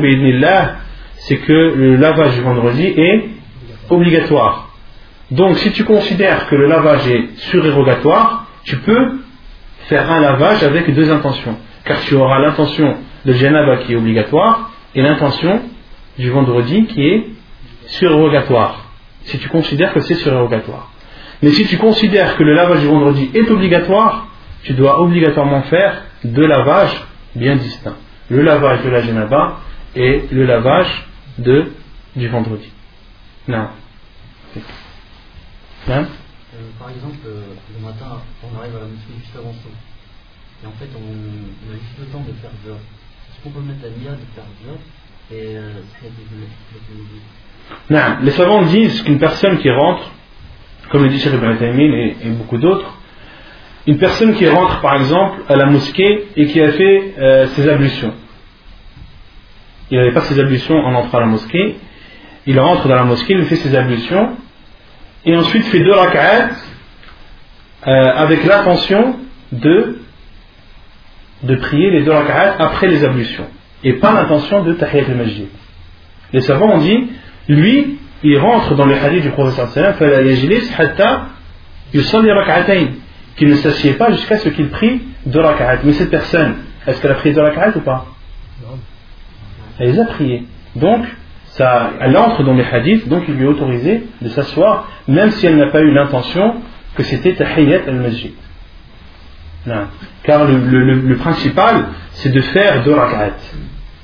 c'est que le lavage du vendredi est obligatoire. Donc si tu considères que le lavage est surérogatoire, tu peux faire un lavage avec deux intentions. Car tu auras l'intention de Janaba qui est obligatoire et l'intention du vendredi qui est surérogatoire. Si tu considères que c'est surérogatoire. Mais si tu considères que le lavage du vendredi est obligatoire, tu dois obligatoirement faire deux lavages bien distincts. Le lavage de la Janaba et le lavage de, du vendredi. Non. non euh, par exemple, euh, le matin, on arrive à la mosquée juste avant ça. Et en fait, on, a juste le temps de faire job. Est-ce qu'on peut mettre la nia de faire job et euh, non, les savants disent qu'une personne qui rentre, comme le dit Cheikh Ibn et, et beaucoup d'autres, une personne qui rentre par exemple à la mosquée et qui a fait euh, ses ablutions. Il n'avait pas ses ablutions en entrant à la mosquée. Il rentre dans la mosquée, il fait ses ablutions et ensuite fait deux rak'at euh, avec l'intention de, de prier les deux rak'at après les ablutions et pas l'intention de tahiyat al-majid. Les savants ont dit, lui, il rentre dans le hadith du professeur qu'il ne s'assied pas jusqu'à ce qu'il prie deux rak'at. Mais cette personne, est-ce qu'elle a prié deux rak'at ou pas? Elle les a priées. Donc, ça, elle entre dans les hadiths, donc il lui est autorisé de s'asseoir, même si elle n'a pas eu l'intention que c'était tahiyyat al-masjid. Car le, principal, c'est de faire deux rak'at.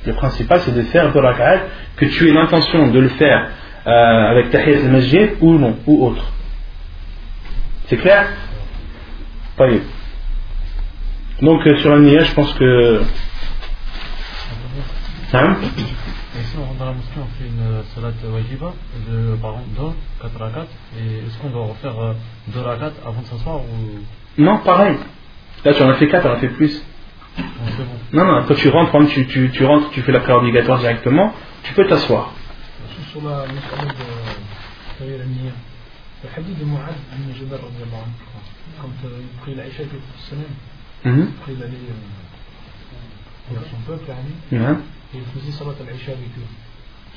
Le principal, c'est de faire deux rak'at, que tu aies l'intention de le faire euh, avec tahiyyat al-masjid ou non, ou autre. C'est clair? Donc euh, sur la je pense que... Hein et si on rentre dans la mosquée, on fait une salat wajiba de, par exemple, 2, 4 rakats, et est-ce qu'on doit refaire 2 euh, rakats avant de s'asseoir ou... Non, pareil. Là, tu en as fait 4, tu en as fait plus. Non, non, quand tu rentres, quand tu, tu, tu, rentres, tu fais la prière obligatoire directement, tu peux t'asseoir. Sur la de la le hadith de Mu'ad ibn Jabal, quand euh, il prit l'Aïcha semaine, mm après il euh, vers son peuple, et il faisait salat al-Aïcha avec eux.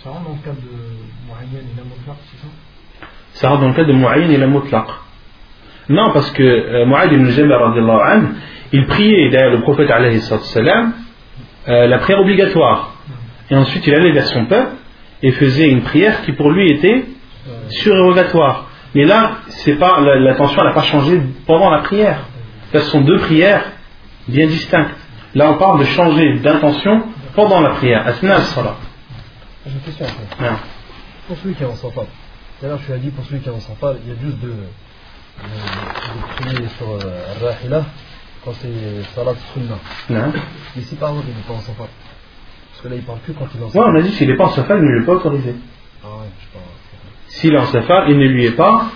Ça rentre dans le cadre de Mu'ayyan et la Mutlaq, c'est ça? Ça rentre dans le cadre de Mu'ayyan et la Mutlaq. Non, parce que euh, Mu'ad ibn Jabal, il priait derrière le prophète salam, euh, la prière obligatoire. Et ensuite, il allait vers son peuple et faisait une prière qui pour lui était surérogatoire. Mais là, c'est pas n'a pas changé pendant la prière. Ce sont deux prières bien distinctes. Là, on parle de changer d'intention pendant la prière. J'ai une question. Ah. Pour celui qui est en safar, d'ailleurs, je lui ai dit pour celui qui est en safar, il y a juste de de prier sur euh, Rahila quand c'est Salat Sunnah. Non. Mais si par exemple il n'est pas en Safar, parce que là il parle plus quand il est en. Ouais, on a dit s'il n'est pas en Safar, il ne lui est pas autorisé. Ah ouais, je pas. S'il est en Safar, il ne lui est pas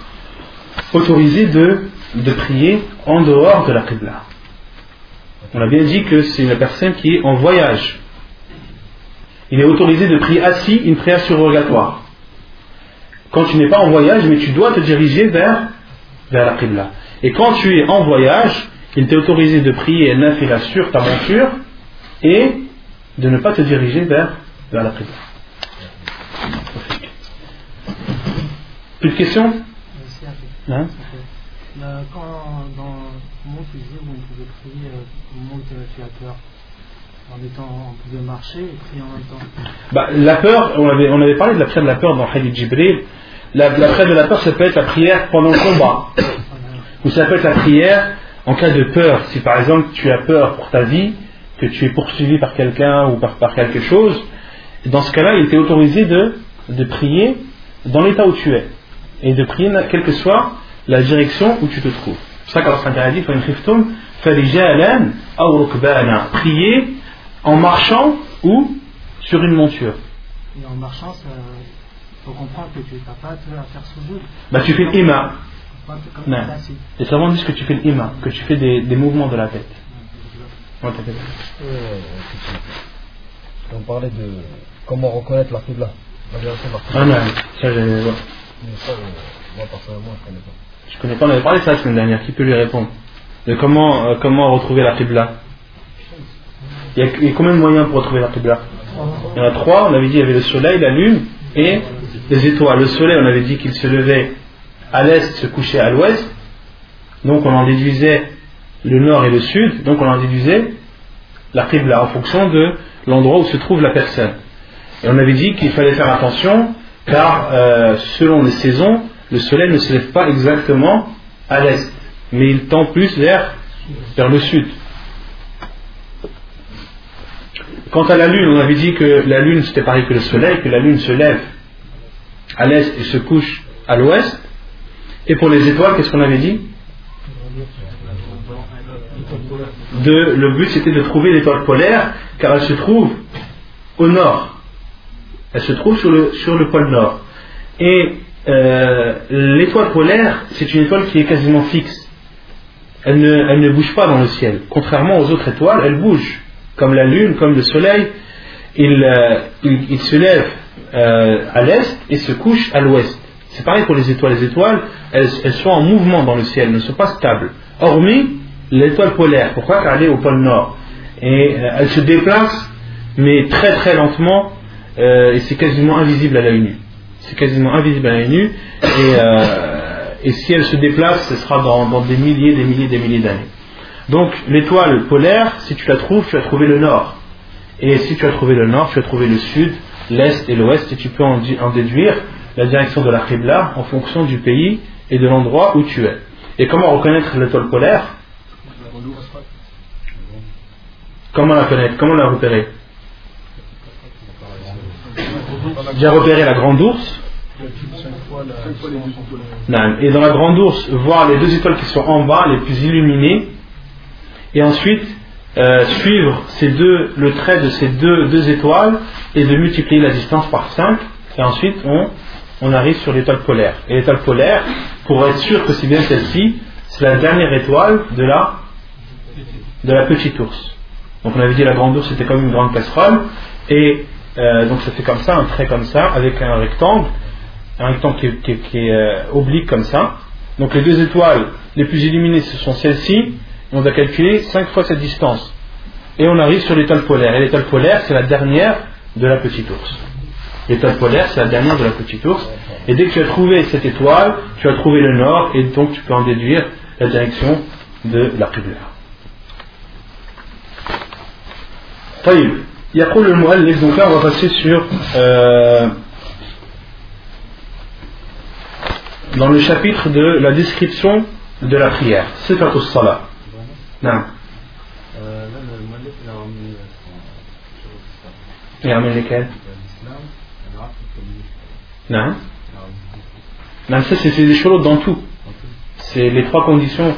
autorisé de, de prier en dehors de la Qibla. On a bien dit que c'est une personne qui est en voyage. Il est autorisé de prier assis une prière surrogatoire. Quand tu n'es pas en voyage, mais tu dois te diriger vers vers la Qibla. Et quand tu es en voyage, il t'est autorisé de prier nafila sur ta monture et de ne pas te diriger vers, vers la Qibla. Plus de questions? Hein? Quand dans le vous pouvez prier euh, au tu en étant, on pouvait marcher et prier en même temps bah, La peur, on avait, on avait parlé de la prière de la peur dans Hadith Jibril. La, la prière de la peur, ça peut être la prière pendant le combat. Ou ça peut être la prière en cas de peur. Si par exemple tu as peur pour ta vie, que tu es poursuivi par quelqu'un ou par, par, quelque chose, dans ce cas-là, il t'est autorisé de, de prier dans l'état où tu es. Et de prier quelle que soit la direction où tu te trouves. C'est ça qu'Allah dit Prier en marchant ou sur une monture. Et en marchant, ça, faut comprendre que tu n'as pas à faire soujoud. Bah, tu fais l'ima. Non. Les savants disent que tu fais l'ima, que tu fais des, des mouvements de la tête. Ouais, euh, on parlait de comment reconnaître la qibla. Ah non, ça j'ai. Ouais. Mais ça, euh, moi personnellement, je connais pas. Je connais pas, on avait parlé de ça la semaine dernière. Qui peut lui répondre? De comment, euh, comment retrouver la qibla il y, a, combien de moyens pour retrouver la qibla? Il y en a trois. On avait dit il y avait le soleil, la lune et les étoiles. Le soleil, on avait dit qu'il se levait à l'est, se couchait à l'ouest. Donc on en déduisait le nord et le sud. Donc on en déduisait la qibla en fonction de l'endroit où se trouve la personne. Et on avait dit qu'il fallait faire attention car euh, selon les saisons, le soleil ne se lève pas exactement à l'est, mais il tend plus vers le sud. Quant à la lune, on avait dit que la lune c'était pareil que le soleil, que la lune se lève à l'est et se couche à l'ouest. Et pour les étoiles, qu'est-ce qu'on avait dit Le but c'était de trouver l'étoile polaire, car elle se trouve au nord. Elle se trouve sur le, sur le pôle nord. Et euh, l'étoile polaire, c'est une étoile qui est quasiment fixe. Elle ne, elle ne bouge pas dans le ciel. Contrairement aux autres étoiles, elle bouge. Comme la lune, comme le soleil, il, euh, il, se lève euh, à l'est et se couche à l'ouest. C'est pareil pour les étoiles. Les étoiles, elles, sont en mouvement dans le ciel, elles ne sont pas stables. Hormis l'étoile polaire. Pourquoi Car elle est au pôle nord. Et euh, elle se déplace, mais très très lentement et c'est quasiment invisible à l'œil nu. C'est quasiment invisible à l'œil nu et, et, si elle se déplace, ce sera dans, dans des milliers, des milliers, des milliers d'années. Donc l'étoile polaire, si tu la trouves, tu as trouvé le nord. Et si tu as trouvé le nord, tu as trouvé le sud, l'est et l'ouest, et tu peux en, déduire la direction de la Qibla en fonction du pays et de l'endroit où tu es. Et comment reconnaître l'étoile polaire? Comment la connaître? Comment la repérer? J'ai repéré la grande ours. Et dans la grande ours, voir les deux étoiles qui sont en bas, les plus illuminées, et ensuite euh, suivre le trait de ces deux, étoiles et de multiplier la distance par 5, et ensuite on, arrive sur l'étoile polaire. Et l'étoile polaire, pour être sûr que c'est bien celle-ci, c'est la dernière étoile de la, de la petite ours. Donc on avait dit la grande ours c'était comme une grande casserole, et euh, donc ça fait comme ça, un trait comme ça, avec un rectangle, un rectangle qui, est euh, oblique comme ça. Donc les deux étoiles les plus illuminées ce sont celles-ci, on doit calculer 5 fois cette distance. Et on arrive sur l'étoile polaire. Et l'étoile polaire, c'est la dernière de la petite ours. L'étoile polaire, c'est la dernière de la petite ours. Et dès que tu as trouvé cette étoile, tu as trouvé le nord, et donc tu peux en déduire la direction de la Qibla. A le muallif, donc là on va passer sur euh, dans le chapitre de la description de la prière. C'est salat. A ramené lesquels Non. Non, ça c'est des choses dans tout. C'est les trois conditions.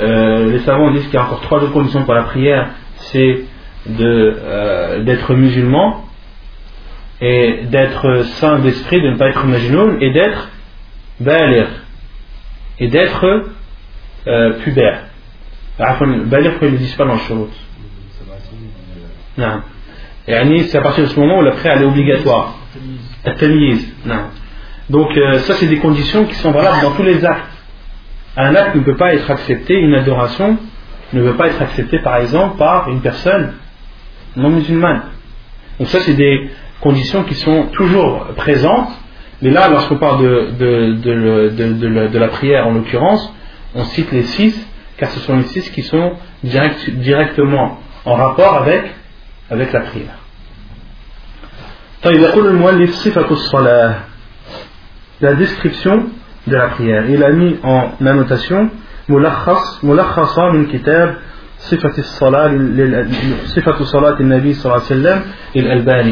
Euh, les savants disent qu'il y a encore trois autres conditions pour la prière. C'est euh, d'être musulman et d'être saint d'esprit, de ne pas être majnoun et d'être balir et d'être euh, pubère. Balir pourquoi ils ne disent pas dans le shurut Non. Et c'est à partir de ce moment où la prière est obligatoire. Non. Donc euh, ça c'est des conditions qui sont valables dans tous les actes. Un acte ne peut pas être accepté, une adoration ne peut pas être acceptée par exemple par une personne non musulmane. Donc ça, c'est des conditions qui sont toujours présentes. Mais là, lorsqu'on parle de, de, la prière en l'occurrence, on cite les six, car ce sont les six qui sont directement en rapport avec, avec la prière. La description de la prière. Il a mis en annotation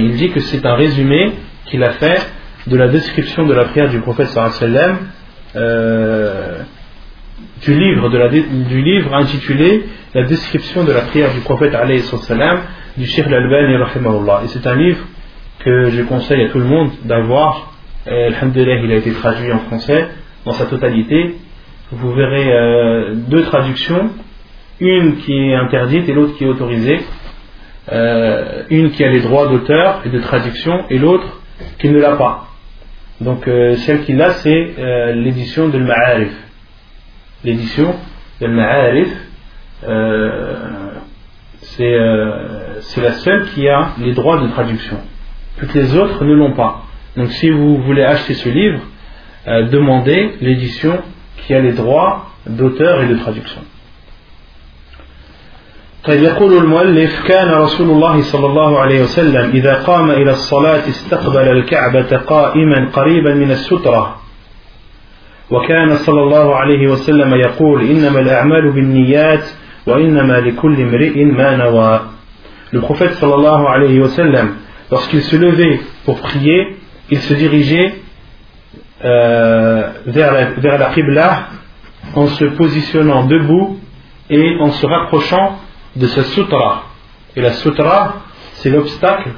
il dit que c'est un résumé qu'il a fait de la description de la prière du prophète sallam euh, du livre du livre intitulé la description de la prière du prophète sallam du Sheikh al-Albani et c'est un livre que je conseille à tout le monde d'avoir. Alhamdulillah il a été traduit en français dans sa totalité. Vous verrez euh, deux traductions. Une qui est interdite et l'autre qui est autorisée, euh, une qui a les droits d'auteur et de traduction et l'autre qui ne l'a pas. Donc euh, celle qui l'a c'est l'édition de Ma'arif L'édition de Ma'arif c'est la seule qui a les droits de traduction. Toutes les autres ne l'ont pas. Donc si vous voulez acheter ce livre, demandez l'édition qui a les droits d'auteur et de traduction. طيب يقول المؤلف كان رسول الله صلى الله عليه وسلم إذا قام إلى الصلاة استقبل الكعبة قائما قريبا من السترة وكان صلى الله عليه وسلم يقول إنما الأعمال بالنيات وإنما لكل امرئ ما نوى Le prophète sallallahu alayhi wa sallam, lorsqu'il se levait pour prier, il se dirigeait euh, vers, la, vers la Qibla en se positionnant debout et en se rapprochant de ce sutra. Et la sutra, c'est l'obstacle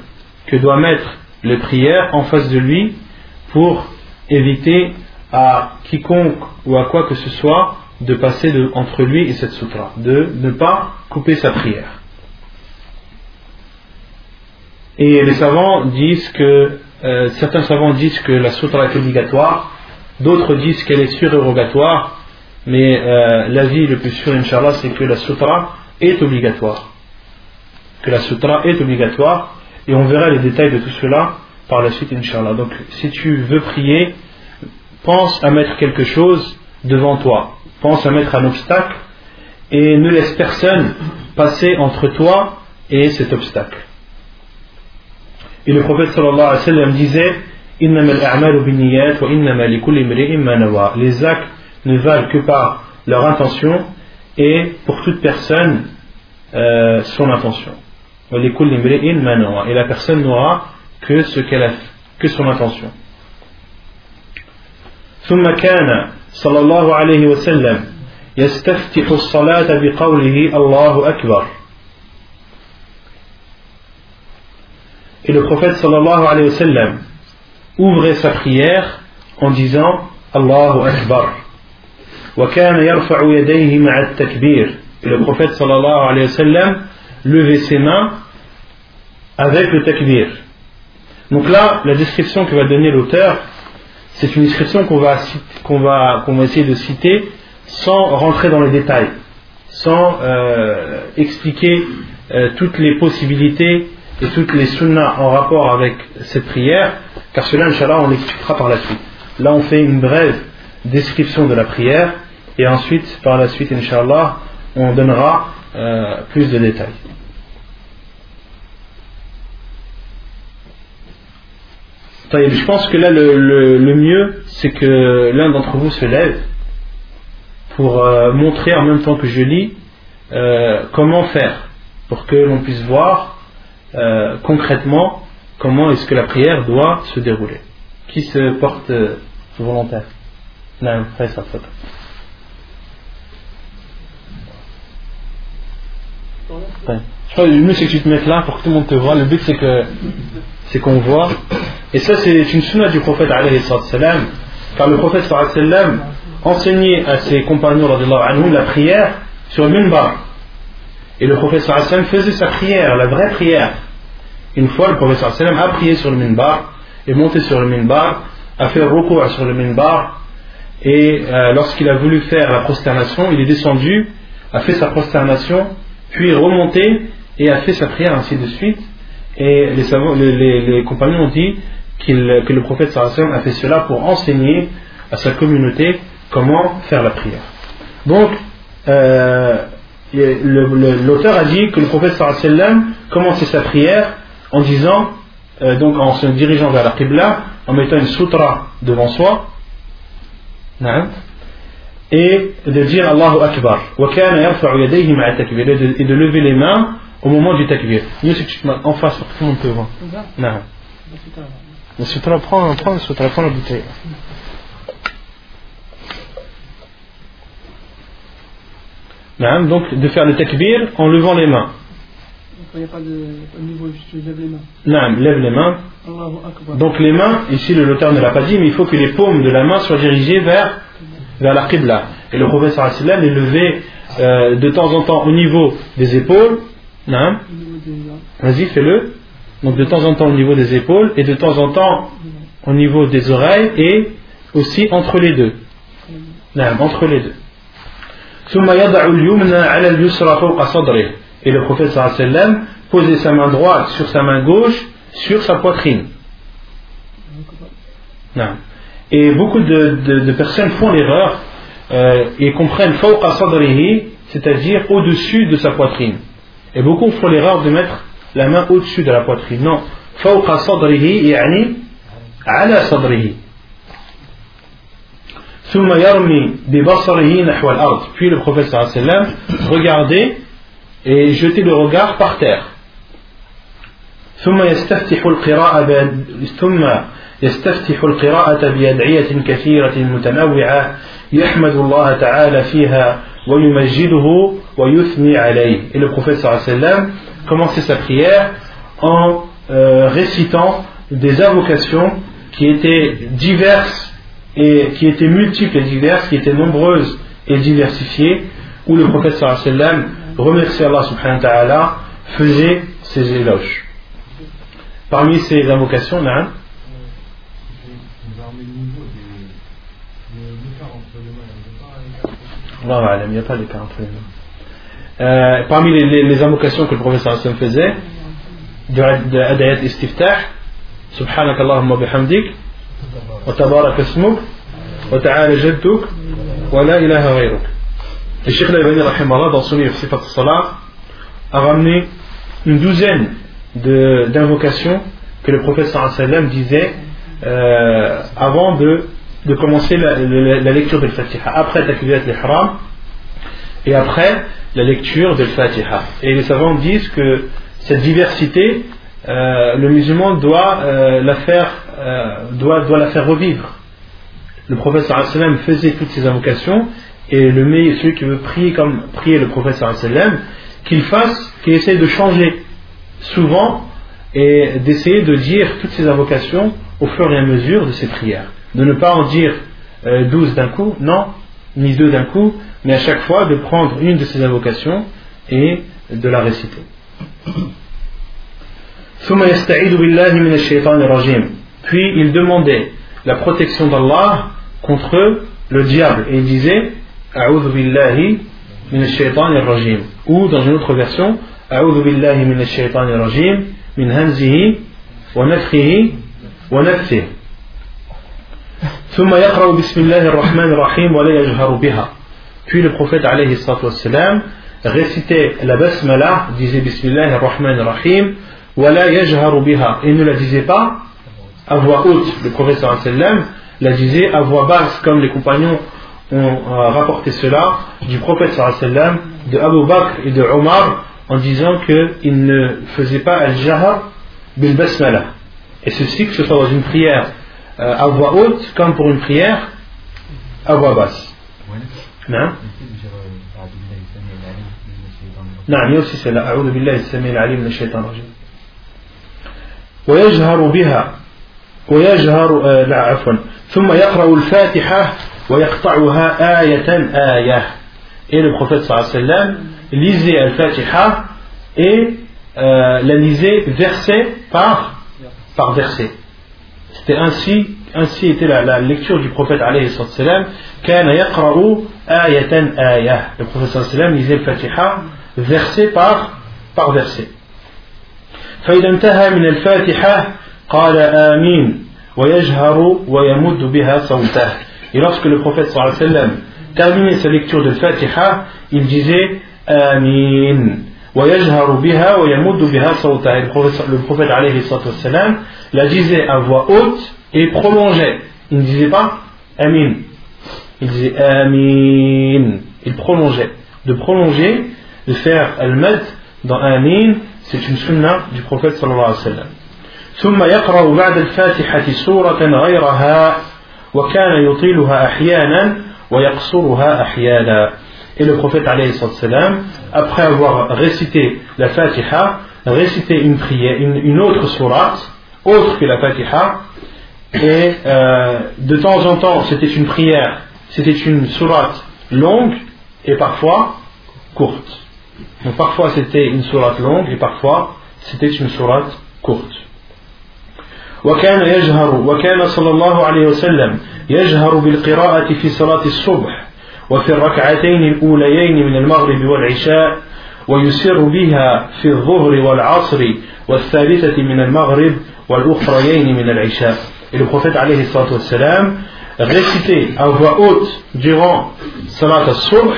que doit mettre le prière en face de lui pour éviter à quiconque ou à quoi que ce soit de passer entre lui et cette sutra, de ne pas couper sa prière. Et les savants disent que, euh, certains savants disent que la sutra est obligatoire, d'autres disent qu'elle est surérogatoire, mais euh, l'avis le plus sûr, Inch'Allah, c'est que la sutra est obligatoire. Que la sutra est obligatoire, et on verra les détails de tout cela par la suite, Inch'Allah. Donc, si tu veux prier, pense à mettre quelque chose devant toi. Pense à mettre un obstacle et ne laisse personne passer entre toi et cet obstacle. Et le prophète sallallahu alayhi wa sallam disait Les actes ne valent que par leur intention et pour toute personne euh, son intention. Et la personne n'aura que ce qu'elle a que son intention. ثم كان صلى الله عليه وسلم يستفتح الصلاة بقوله الله أكبر Et le prophète sallallahu alayhi wa sallam ouvrait sa prière en disant Allahu Akbar. وكان يرفع يديه مع التكبير. Et le prophète sallallahu alayhi wa sallam levait ses mains avec le takbir. Donc là, la description que va donner l'auteur, c'est une description qu'on va, qu'on va, qu'on va essayer de citer sans rentrer dans les détails, sans euh, expliquer euh, toutes les possibilités et toutes les sunnas en rapport avec cette prière, car cela, Inch'Allah, on l'expliquera par la suite. Là, on fait une brève description de la prière, et ensuite, par la suite, Inch'Allah, on donnera euh, plus de détails. Je pense que là, le, mieux, c'est que l'un d'entre vous se lève pour euh, montrer en même temps que je lis euh, comment faire pour que l'on puisse voir euh, concrètement comment est-ce que la prière doit se dérouler. Qui se porte volontaire? Non, ça, le mieux c'est que tu te mettes là pour que tout le monde te voit. Le but c'est que c'est qu'on voit. Et ça c'est une sunna du prophète salam, car le prophète sallam enseignait à ses compagnons anhu, la prière sur le minbar. Et le prophète sallam faisait sa prière, la vraie prière. Une fois, le prophète sallam a prié sur le minbar, est monté sur le minbar, a fait recours sur le minbar, et euh, lorsqu'il a voulu faire la prosternation, il est descendu, a fait sa prosternation, puis remonté et a fait sa prière ainsi de suite. Et les, compagnons ont dit que le prophète sallam a fait cela pour enseigner à sa communauté comment faire la prière. Donc, euh, l'auteur a dit que le prophète sallam commençait sa prière en disant, euh, donc en se dirigeant vers la Qibla, en mettant une sutra devant soi, et de dire Allahu Akbar. Et de lever les mains au moment du takbir. Mieux c'est que tu te mets en face pour que tout le monde te voit. Non. Le sutra, prends, prends le sutra, prends la bouteille. Non, donc de faire le takbir en levant les mains. Il n'y a pas de niveau, juste lève les mains. Non, lève les mains. Donc les mains, ici le l'auteur ne l'a pas dit, mais il faut que les paumes de la main soient dirigées vers, vers la qibla. Et le prophète sallam est levé euh, de temps en temps au niveau des épaules non Vas-y, fais-le. Donc de temps en temps au niveau des épaules et de temps en temps au niveau des oreilles et aussi entre les deux. Non, entre les deux. Et le prophète sallam posait sa main droite sur sa main gauche sur sa poitrine. Non. Et beaucoup de, personnes font l'erreur euh, et comprennent c'est-à-dire au-dessus de sa poitrine. Et beaucoup font l'erreur de mettre la main au-dessus de la poitrine. Non. فوق صدره يعني على صدره ثم يرمي ببصره نحو الأرض puis le prophète صلى الله عليه وسلم regardait et jetait le regard par terre ثم يستفتح القراءة ثم يستفتح القراءة بأدعية كثيرة متنوعة يحمد الله تعالى فيها et le prophète sallam commençait sa prière en euh, récitant des invocations qui étaient diverses et qui étaient multiples et diverses, qui étaient nombreuses et diversifiées, où le prophète sallam remerciait Allah subhanahu wa ta'ala, faisait ses éloges. Parmi ces invocations, là, Il n'y a pas d'écart entre les euh, parmi les, les, les, invocations que le professeur Hassan faisait, de, de Adayat Istiftah, Subhanak Allahumma bihamdik, wa tabarak ismuk, wa ta'ala jadduk, wa la ilaha ghayruk. Et Sheikh Al-Albani, dans son livre Sifat Salah, a ramené une douzaine d'invocations que le prophète sallam disait euh, avant de de commencer la, lecture de Fatiha, après Takbirat al-Ihram et après la lecture de Fatiha. Et les savants disent que cette diversité, euh, le musulman doit, euh, la faire, euh, doit, doit la faire revivre. Le prophète sallam faisait toutes ces invocations et le meilleur, celui qui veut prier comme prier le prophète sallam, qu'il fasse, qu'il essaye de changer souvent et d'essayer de dire toutes ces invocations au fur et à mesure de ses prières de ne pas en dire euh, douze d'un coup, non, ni deux d'un coup, mais à chaque fois de prendre une de ces invocations et de la réciter. Puis il demandait la protection d'Allah contre le diable et il disait ou dans une autre version min min hamzihi wa wa ثم يقرأ بسم الله الرحمن الرحيم ولا يجهر بها Puis le prophète alayhi wassalam récitait la basmala, disait Bismillah ar-Rahman ar-Rahim, wala yajharu biha, et ne la disait pas à voix haute. Le prophète sallam la disait à voix basse, comme les compagnons ont rapporté cela du prophète sallam, de Abu Bakr et de Omar, en disant qu'il ne faisait pas al-jahar bil basmala. Et ceci, que ce soit dans une prière Euh, à voix haute comme pour une prière à voix basse. نعم يوسوس لا أعوذ بالله السميع العليم من الشيطان الرجيم ويجهر بها. ويجهر آه، لا عفوا. ثم يقرأ الفاتحة ويقطعها آية آية. إلى le صلى الله عليه وسلم ليزي الفاتحة و et euh, la lisait verset par C'était ainsi, ainsi était la, la, lecture du prophète alayhi sallam. كان يقرأ آية آية. Le prophète sallam lisait al-Fatiha verset par, par verset. فإذا انتهى من الفاتحة قال آمين ويجهر ويمد بها صوته. Et lorsque le prophète sallam terminait sa lecture de Fatiha, il disait Amin. Biha wa yamuddu biha Le prophète alayhi salam la disait à voix haute et prolongeait. Il ne disait pas Amin. Il disait Amin. Il prolongeait. De prolonger, de faire al-mad dans Amin, c'est une sunna du prophète sallallahu alayhi wa sallam. ثم يقرأ بعد الفاتحة سورة غيرها وكان يطيلها أحيانا et le prophète après avoir récité la Fatiha, récité une prière, une, autre sourate, autre que la Fatiha, et euh, de temps en temps c'était une prière, c'était une sourate longue et parfois courte. Donc parfois c'était une sourate longue et parfois c'était une sourate courte. وكان يجهر وكان صلى الله عليه وسلم يجهر بالقراءة في صلاة الصبح وفي الركعتين الأوليين من المغرب والعشاء ويسر بها في الظهر والعصر والثالثة من المغرب والأخريين من العشاء Et le prophète alayhi salatu wassalam récitait à voix haute durant Salat al-Subh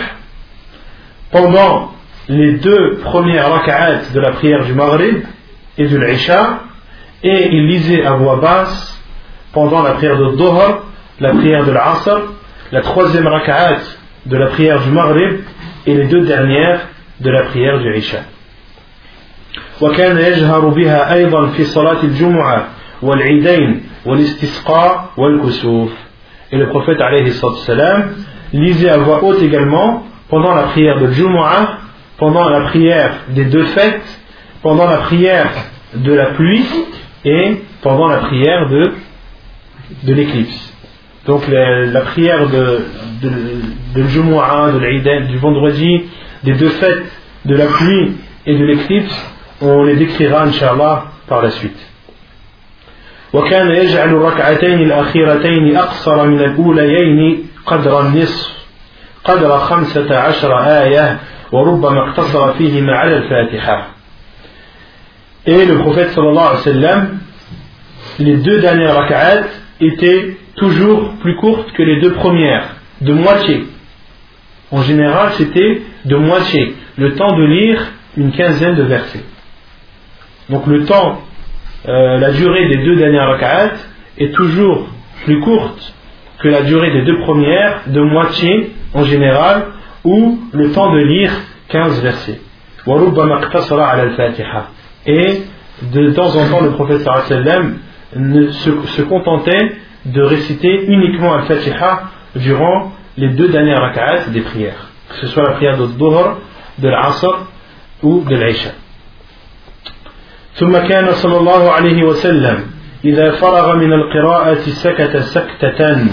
pendant les deux premières raka'at de la prière du Maghrib et de l'Isha et il lisait à voix basse pendant la prière de Dhuhr, la prière de l'Asr, la troisième raka'at de la prière du Maghrib et les deux dernières de la prière du Isha. وكان يجهر بها أيضا في صلاة الجمعة والعيدين والاستسقاء والكسوف Et le prophète alayhi salam lisait à voix haute également pendant la prière de Jumu'ah, pendant la prière des deux fêtes, pendant la prière de la pluie et pendant la prière de, de l'éclipse. Donc la, la, prière de, de, de Jumu'ah, de l'Aïd, du vendredi, des deux fêtes de la pluie et de l'éclipse, on les décrira Inch'Allah par la suite. وكان يجعل الركعتين الأخيرتين أقصر من الأوليين قدر النصف قدر خمسة عشر آية وربما اقتصر فيهما على الفاتحة Et le prophète sallallahu alayhi wa sallam les deux dernières rak'at étaient toujours plus courtes que les deux premières, de moitié. En général, c'était de moitié, le temps de lire une quinzaine de versets. Donc le temps, euh, la durée des deux dernières rak'at est toujours plus courte que la durée des deux premières, de moitié en général, ou le temps de lire 15 versets. Et de temps en temps, le prophète se, se contentait de réciter uniquement Al-Fatiha durant les deux dernières rak'at des prières, que ce soit la prière de Dhuhr, de l'Asr ou de l'Aisha. ثم كان صلى الله عليه وسلم إذا فرغ من القراءة سكت سكتة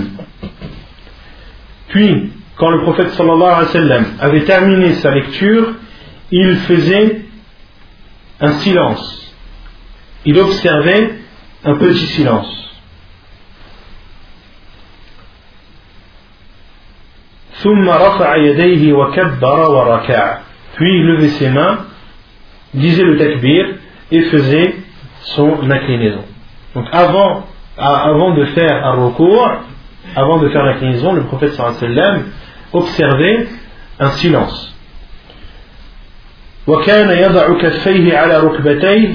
Puis, quand le prophète sallallahu alayhi wa sallam avait terminé sa lecture, il faisait un silence. Il observait un petit silence. Puis il levait ses mains, disait le takbir et faisait son inclinaison. Donc avant, avant de faire un recours, avant de faire l'inclinaison, le prophète sallam observait un silence. وكان يضع كفيه على ركبتيه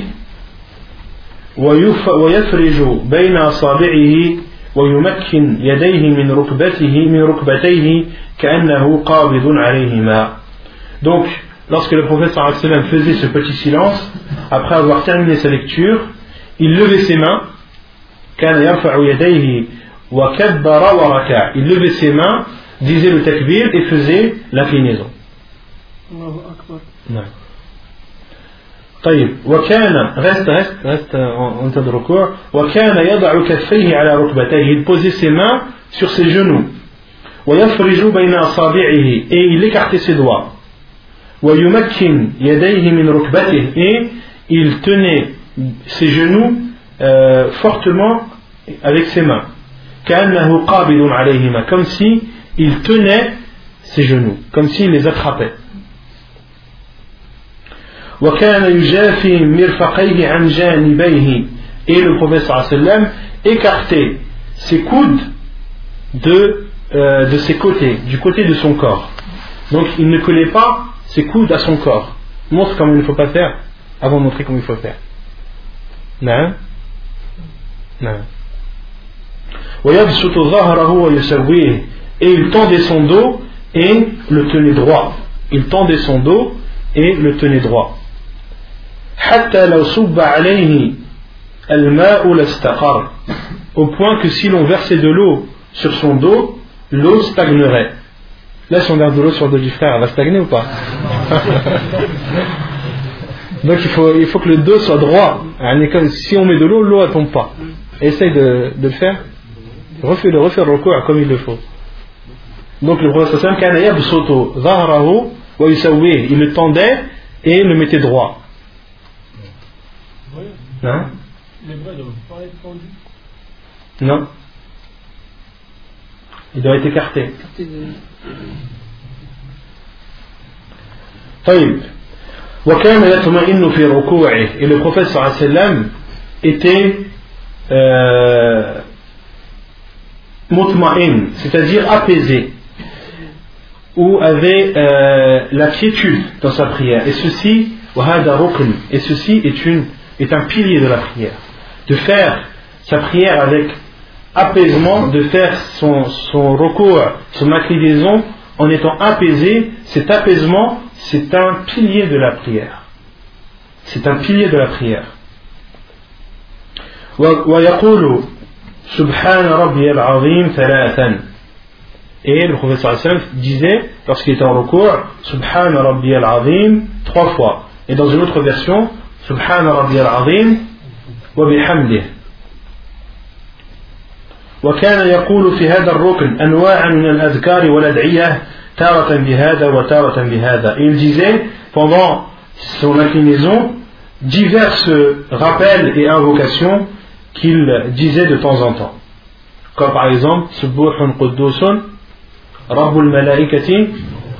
ويفرج بين أصابعه ويمكن يديه من ركبته من ركبتيه كأنه قابض عليهما Donc, lorsque le prophète sallam faisait ce petit silence, après avoir terminé sa lecture, il levait ses mains, كان يرفع يديه وكبر وركع. Il levait ses mains, disait le takbir et faisait l'inclinaison. Allahu Akbar. Non. طيب وكان reste reste reste en état de recours وكان يضع كفيه على ركبتيه il posait ses mains sur ses genoux ويفرج بين أصابعه et il écartait ses doigts ويمكن يديه من ركبته et il tenait ses genoux euh, fortement avec ses mains كأنه قابض عليهما comme si il tenait ses genoux comme s'il les attrapait وكان يجافي مرفقيه عن جانبيه et le prophète sallam écartait ses coudes de, euh, de ses côtés, du côté de son corps. Donc il ne collait pas ses coudes à son corps. Montre comment il ne faut pas faire avant de montrer comment il faut faire. Non Non. Et il tendait son dos et le tenait droit. Il tendait son dos et le tenait droit. au point que si l'on versait de l'eau sur son dos, l'eau stagnerait. Là, si on verse de l'eau sur le dos du frère, elle va stagner ou pas? Donc il faut, il faut que le dos soit droit. Si on met de l'eau, l'eau ne tombe pas. Essaye de, le faire. Refais le, refais le recours comme il le faut. Donc le professeur il le tendait et le mettait droit. Hein Les bras ne doivent pas être tendus. Non. Il doit être écarté. طيب وكان يطمئن في ركوعه et le prophète صلى الله عليه وسلم était euh, mutma'in c'est-à-dire apaisé ou avait euh, la quiétude dans sa prière et ceci وهذا ركن et ceci est une est un pilier de la prière. De faire sa prière avec apaisement, de faire son, son recours, son inclinaison en étant apaisé, cet apaisement, c'est un pilier de la prière. C'est un pilier de la prière. Et le professeur disait, lorsqu'il était en recours, trois fois. Et dans une autre version, سبحان ربي العظيم وبحمده. وكان يقول في هذا الركن أنواع من الأذكار والأدعية تارة بهذا وتارة بهذا il disait pendant son inclinaison diverses rappels et invocations qu'il disait de temps en temps. Comme par exemple سبوح قدوس رب الملائكة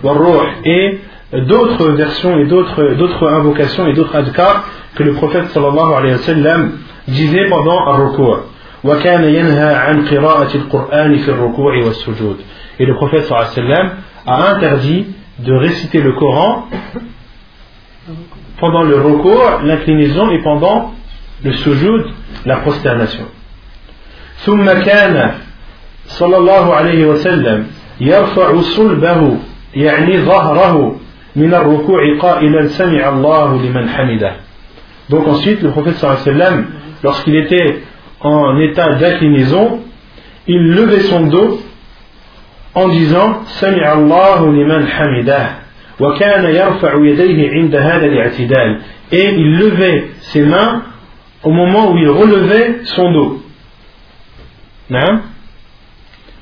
والروح et d'autres versions et d'autres, d'autres invocations et d'autres adhkar que le prophète sallallahu alayhi wa sallam disait pendant un recours وكان ينهى عن قراءة القرآن في الركوع والسجود et le prophète صلى الله عليه وسلم a interdit de réciter le Coran pendant le recours, l'inclinaison et pendant le sujoud, la prosternation. ثم كان صلى الله عليه وسلم يرفع صلبه يعني ظهره من الركوع قائلا سمع الله لمن حمده donc ensuite le prophète sallallahu alayhi wa sallam lorsqu'il était en état d'inclinaison il levait son dos en disant سمع الله لمن حمده وكان يرفع يديه عند هذا الاعتدال et il levait ses mains au moment où il relevait son dos non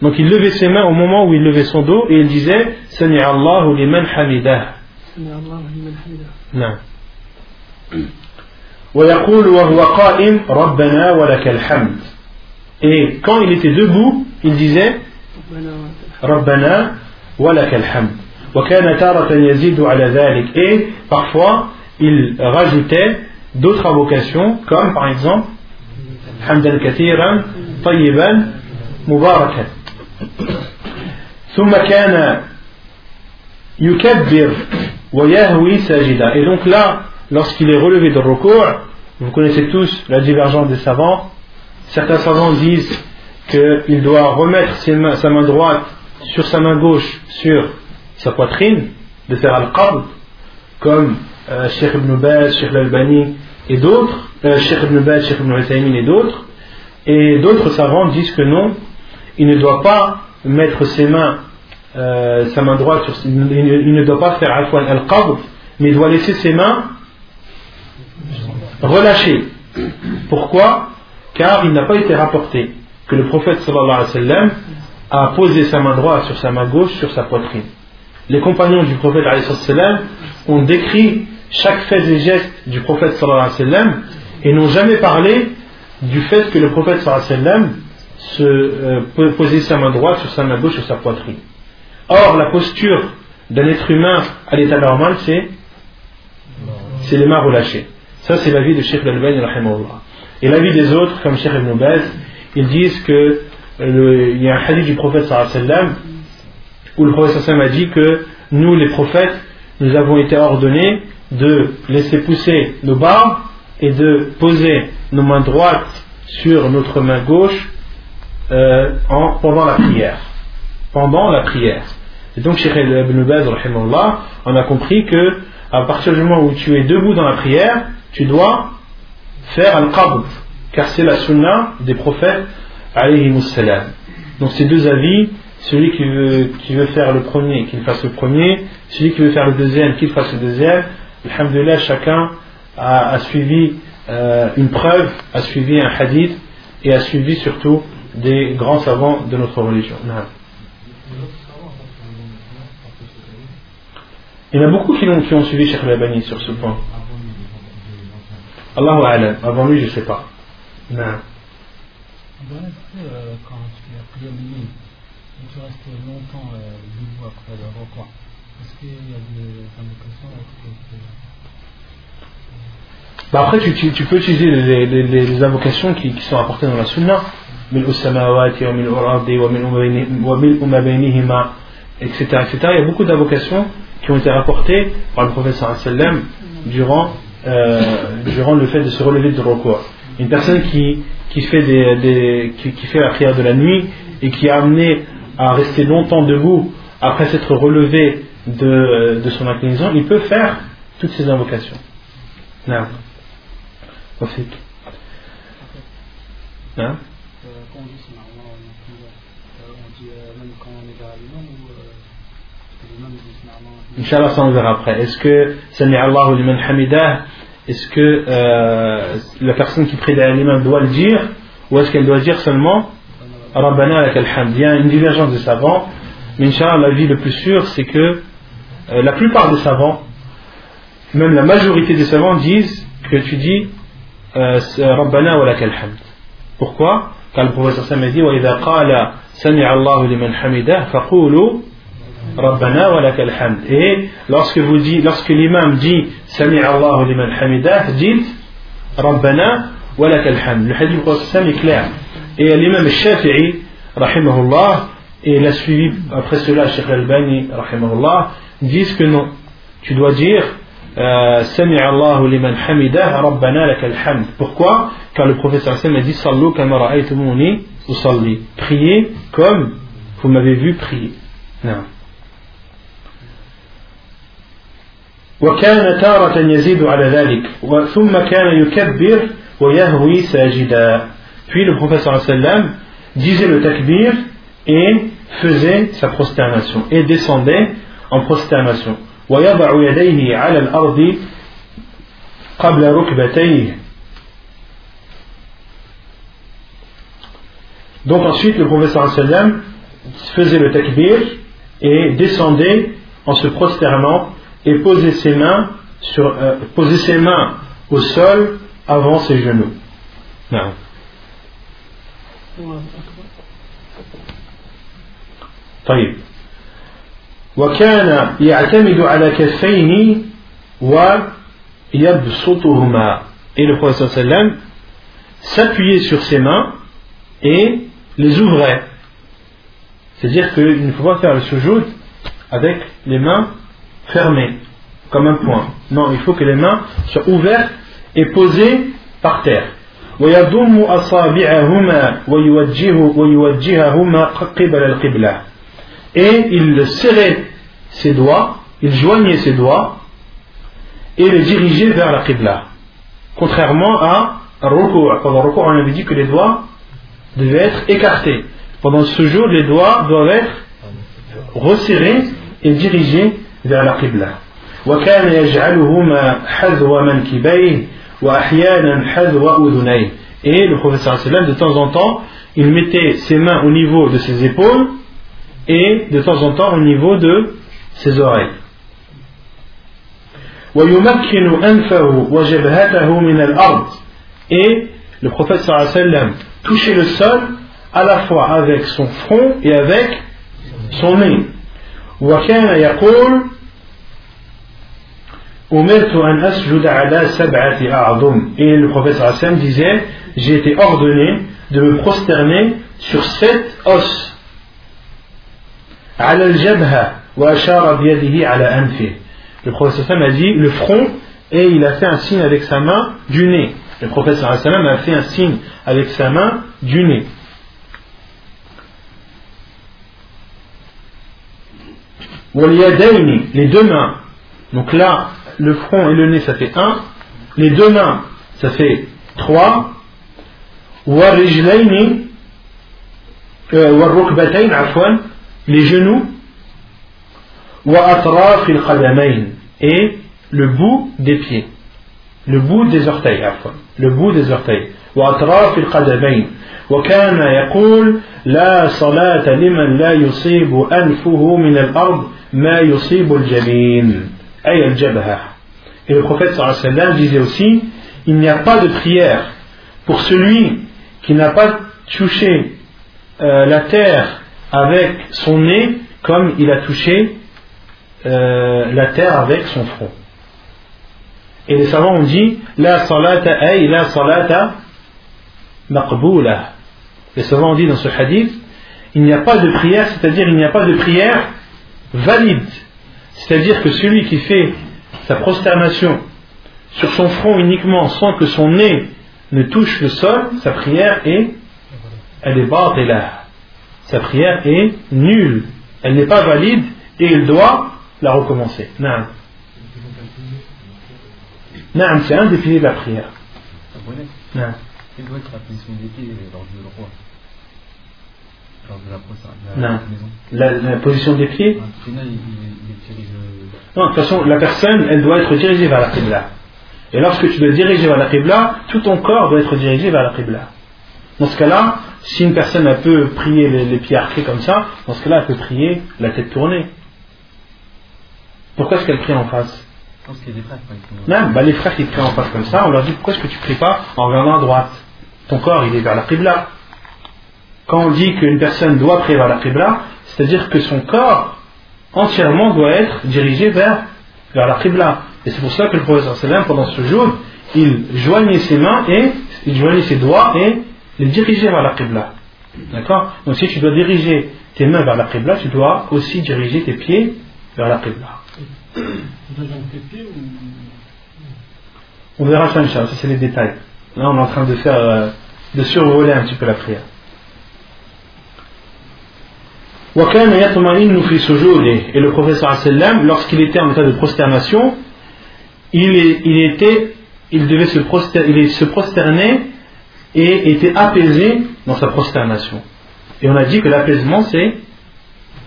donc il levait ses mains au moment où il levait son dos et il disait سمع الله لمن حمده. نعم. ويقول وهو قائم ربنا ولك الحمد. Et quand il était debout il disait ربنا ولك الحمد. وكان تارة يزيد على ذلك. Et parfois il rajoutait d'autres invocations comme par exemple حمدا كثيرا طيبا مباركا. ثم كان يكبر. Et donc là, lorsqu'il est relevé de recours, vous connaissez tous la divergence des savants. Certains savants disent qu'il doit remettre sa main droite sur sa main gauche sur sa poitrine, de faire al-qabd, comme euh, Sheikh ibn Baz, Sheikh al-Albani et d'autres, euh, Sheikh ibn Sheikh ibn et d'autres. Et d'autres savants disent que non, il ne doit pas mettre ses mains euh, sa main droite il, ne doit pas faire al-qabd mais il doit laisser ses mains relâchées pourquoi? Car il n'a pas été rapporté que le prophète sallallahu alayhi wa a posé sa main droite sur sa main gauche sur sa poitrine. Les compagnons du prophète sallam ont décrit chaque fait et geste du prophète sallallahu alayhi wa et n'ont jamais parlé du fait que le prophète sallallahu alayhi wa se euh, posait sa main droite sur sa main gauche sur sa poitrine. Or, la posture d'un être humain à l'état normal, c'est c'est les mains relâchées. Ça, c'est l'avis de Sheikh Al-Albani, Et l'avis des autres, comme Sheikh Ibn Baz, ils disent que il y a un hadith du prophète sallam où le prophète sallam a dit que nous les prophètes nous avons été ordonnés de laisser pousser nos barbes et de poser nos mains droites sur notre main gauche euh, en, pendant la prière. Pendant la prière et donc Cheikh Ibn Baz on a compris que à partir du moment où tu es debout dans la prière tu dois faire al-qabd car c'est la sunna des prophètes donc ces deux avis, celui qui veut, faire le premier, qu'il fasse le premier, celui qui veut faire le deuxième, qu'il fasse le deuxième. Alhamdulillah, chacun a, a suivi euh, une preuve, a suivi un hadith et a suivi surtout des grands savants de notre religion. Il y en a beaucoup qui ont, qui ont suivi Cheikh Labani sur ce point. Allahu Alam, avant lui je ne sais pas. Non. Euh, quand tu as et tu restes longtemps euh, debout après le repas, est-ce qu'il y a des indications bah après, tu, tu, tu, peux utiliser les, les, les invocations qui, qui, sont apportées dans la Sunna. etc. etc. Il y a beaucoup d'invocations qui ont été rapportées par le prophète sallam durant, euh, durant le fait de se relever de recours. Une personne qui, qui fait, des, qui, fait la prière de la nuit et qui est amené à rester longtemps debout après s'être relevé de, de son inclinaison, il peut faire toutes ces invocations. Non. Profite. Inch'Allah, ça on verra après. Est-ce que Sami Allahu liman hamidah, est-ce que euh, la personne qui prie derrière l'imam doit le dire ou est-ce qu'elle doit dire seulement Rabbana alak alhamd Il y a une divergence des savants, mais Inch'Allah, l'avis le plus sûr, c'est que euh, la plupart des savants, même la majorité des savants disent que tu dis euh, Rabbana wa lakal. Pourquoi? Car le professeur Sam a dit Wa idha qala sami Allahu liman hamidah faqulu Rabbana wa lakal hamd. Et lorsque vous l'imam dit Sami Allahu liman hamidah, dites Rabbana wa lakal hamd. Le hadith prophète est clair. Et l'imam Shafi'i, rahimahullah, et il a suivi après cela Sheikh Al-Bani, rahimahullah, disent que non. Tu dois dire Sami Allahu liman hamidah, Rabbana lakal hamd. Pourquoi? Car le prophète a dit Sallu kama ra'aytumuni usalli. Priez comme vous m'avez vu prier. Non. وكان تارة يزيد على ذلك ثم كان يكبر ويهوي ساجدا puis le prophète sallam disait le takbir et faisait sa prosternation et descendait en prosternation ويضع يديه على الأرض قبل ركبتيه Donc ensuite le prophète sallam faisait le takbir et descendait en se prosternant et posait ses mains, sur, euh, posait ses mains au sol avant ses genoux. Non. طيب وكان يعتمد على كفيه ويبسطهما et le prophète sallam s'appuyait sur ses mains et les ouvrait c'est-à-dire qu'il ne faut pas faire le sujoud avec les mains fermées, comme un point. Non, il faut que les mains soient ouvertes et posées par terre. Et il serrait ses doigts, il joignait ses doigts et les dirigeait vers la Qibla. Contrairement à Ruku'. Pendant Ruku', on avait dit que les doigts devaient être écartés. Pendant ce jour, les doigts doivent être resserrés et dirigés vers la Qibla. وكان يجعلهما حذو منكبيه وأحيانا حذو أذنيه et le professeur sallam de temps en temps il mettait ses mains au niveau de ses épaules et de temps en temps au niveau de ses oreilles ويمكن أنفه وجبهته من الأرض et le prophète sallam touchait le sol à la fois avec son front et avec son nez. وكان يقول أمرت أن أسجد على سبعة أعظم et le prophète Hassan disait j'ai été ordonné de me prosterner sur sept os على الجبهة وأشار بيده على أنفه le prophète Hassan a dit le front et il a fait un signe avec sa main du nez le prophète Hassan a fait un signe avec sa main du nez les deux mains. Donc là, le front et le nez, ça fait 1. Les deux mains, ça fait 3. Euh, les genoux. Et le bout des pieds. Le bout des orteils, Le bout des orteils. وأطراف القدمين وكان يقول لا صلاة لمن لا يصيب أنفه من الأرض ما يصيب الجبين أي الجبهة Et le prophète sallam disait aussi il n'y a pas de prière pour celui qui n'a pas touché euh, la terre avec son nez comme il a touché euh, la terre avec son front. Et les savants ont dit la salata ay la salata maqboula. Les savants dit dans ce hadith il n'y a pas de prière, c'est-à-dire il n'y a pas de prière valide. C'est-à-dire que celui qui fait sa prosternation sur son front uniquement sans que son nez ne touche le sol, sa prière est, elle est là. Sa prière est nulle. Elle n'est pas valide et il doit la recommencer. Non. Non, c'est un de la prière. Non. Quelle doit être la position des pieds lors du roi non. La, position des pieds Non, de toute façon, la personne, elle doit être dirigée vers la Qibla. Et lorsque tu dois diriger vers la Qibla, tout ton corps doit être dirigé vers la Qibla. Dans ce cas-là, si une personne elle peut prier les, pieds arqués comme ça, dans ce cas-là, elle peut prier la tête tournée. Pourquoi est-ce qu'elle prie en face? Parce qu'il y a des frères Non, bah les frères qui prient en face comme ça, on leur dit pourquoi est-ce que tu ne pries pas en regardant à droite? Ton corps, il est vers la Qibla. Quand on dit qu'une personne doit prier vers la Qibla, c'est-à-dire que son corps entièrement doit être dirigé vers, vers la Qibla. Et c'est pour ça que le professeur Sallam, pendant ce jour, il joignait ses mains et il joignait ses doigts et les dirigeait vers la Qibla. D'accord? Donc si tu dois diriger tes mains vers la Qibla, tu dois aussi diriger tes pieds vers la Qibla. On verra ça, ça c'est les détails. Là on est en train de faire, euh, de survoler un petit peu la prière. Et le professeur lorsqu'il était en état de prosternation, il, était, il devait se, il se prosterner et était apaisé dans sa prosternation. Et on a dit que l'apaisement c'est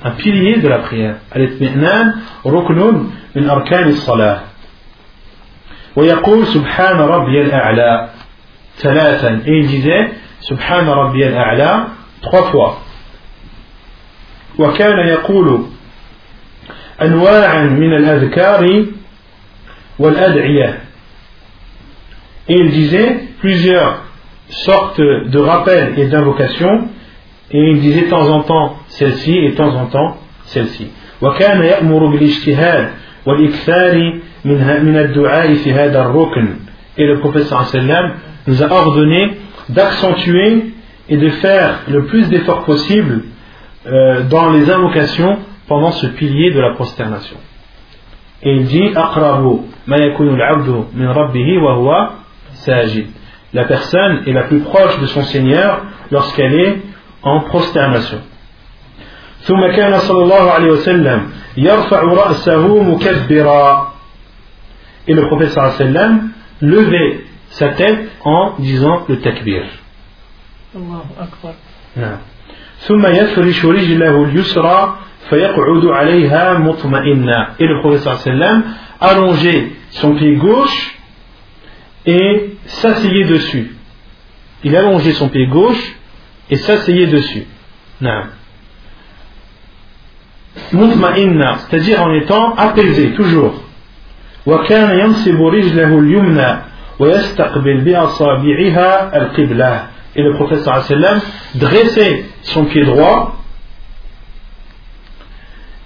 un pilier de la prière. Al-itmi'nan ruknun min arkan as-salah. ويقول سبحان ربي الأعلى ثلاثا et il disait سبحان ربي الأعلى trois fois وكان يقول أنواعا من الأذكار والأدعية et il disait plusieurs sorte de rappel et d'invocation et il disait de temps en temps celle-ci et de temps en temps celle-ci وكان يأمر بالاجتهاد والإكثار من الدعاء في هذا الركن et le prophète sallam nous a ordonné d'accentuer et de faire le plus d'efforts possible euh, dans les invocations pendant ce pilier de la prosternation et il dit أقرب ما يكون العبد من ربه وهو ساجد la personne est la plus proche de son Seigneur lorsqu'elle est en prosternation. ثم كان صلى الله عليه وسلم يرفع رأسه مكبرا et le prophète صلى الله عليه وسلم levait sa tête en disant le takbir الله أكبر نعم ثم يفرش رجله اليسرى فيقعد عليها مطمئنا et le prophète صلى الله عليه وسلم allongeait son pied gauche et s'asseyait dessus. Il allongeait son pied gauche et s'asseyait dessus. Mutma'inna, c'est-à-dire en étant apaisé, toujours. وكان ينصب رجله اليمنى ويستقبل بأصابعها القبلة et le prophète dressait son pied droit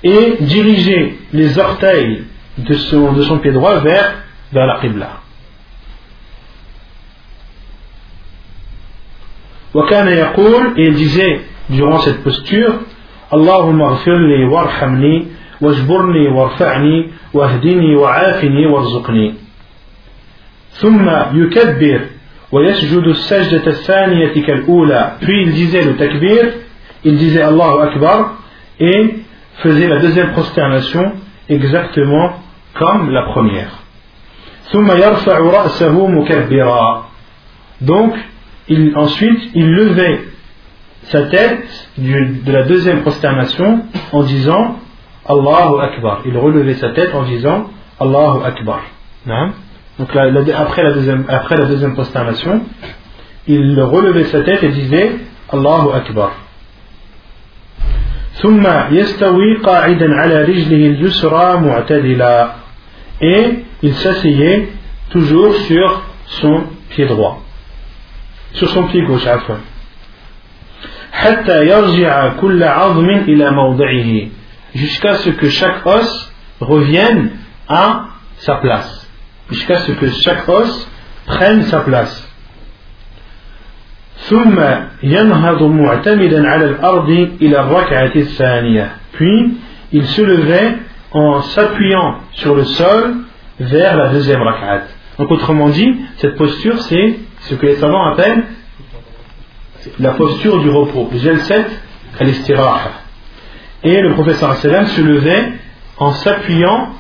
et dirigeait les orteils de son, pied droit vers, la Qibla. Et il disait durant cette posture Allahumma ghfirli warhamni wajburni warfa'ni wahdini wa'afini warzuqni ثم يكبر ويسجد السجدة الثانية كالأولى puis il disait le takbir il disait Allahu Akbar et faisait la deuxième prosternation exactement comme la première ثم يرفع رأسه مكبرا donc il, ensuite il levait sa tête du, de la deuxième prosternation en disant Allahu Akbar. Il relevait sa tête en disant Allahu Akbar. Donc la, la, après, la deuxième, après la deuxième prosternation, il relevait sa tête et disait Allahu Akbar. ثم يستوي قاعدا على رجله اليسرى معتدلا et il s'asseyait toujours sur son pied droit sur son pied gauche عفوا حتى يرجع كل عظم إلى موضعه jusqu'à ce que chaque os revienne à sa place jusqu'à ce que chaque os prenne sa place. Puis il se levait en s'appuyant sur le sol vers la deuxième rak'at. Donc autrement dit, cette posture c'est ce que les savants appellent la posture du repos, Jalset al Et le professeur se levait en s'appuyant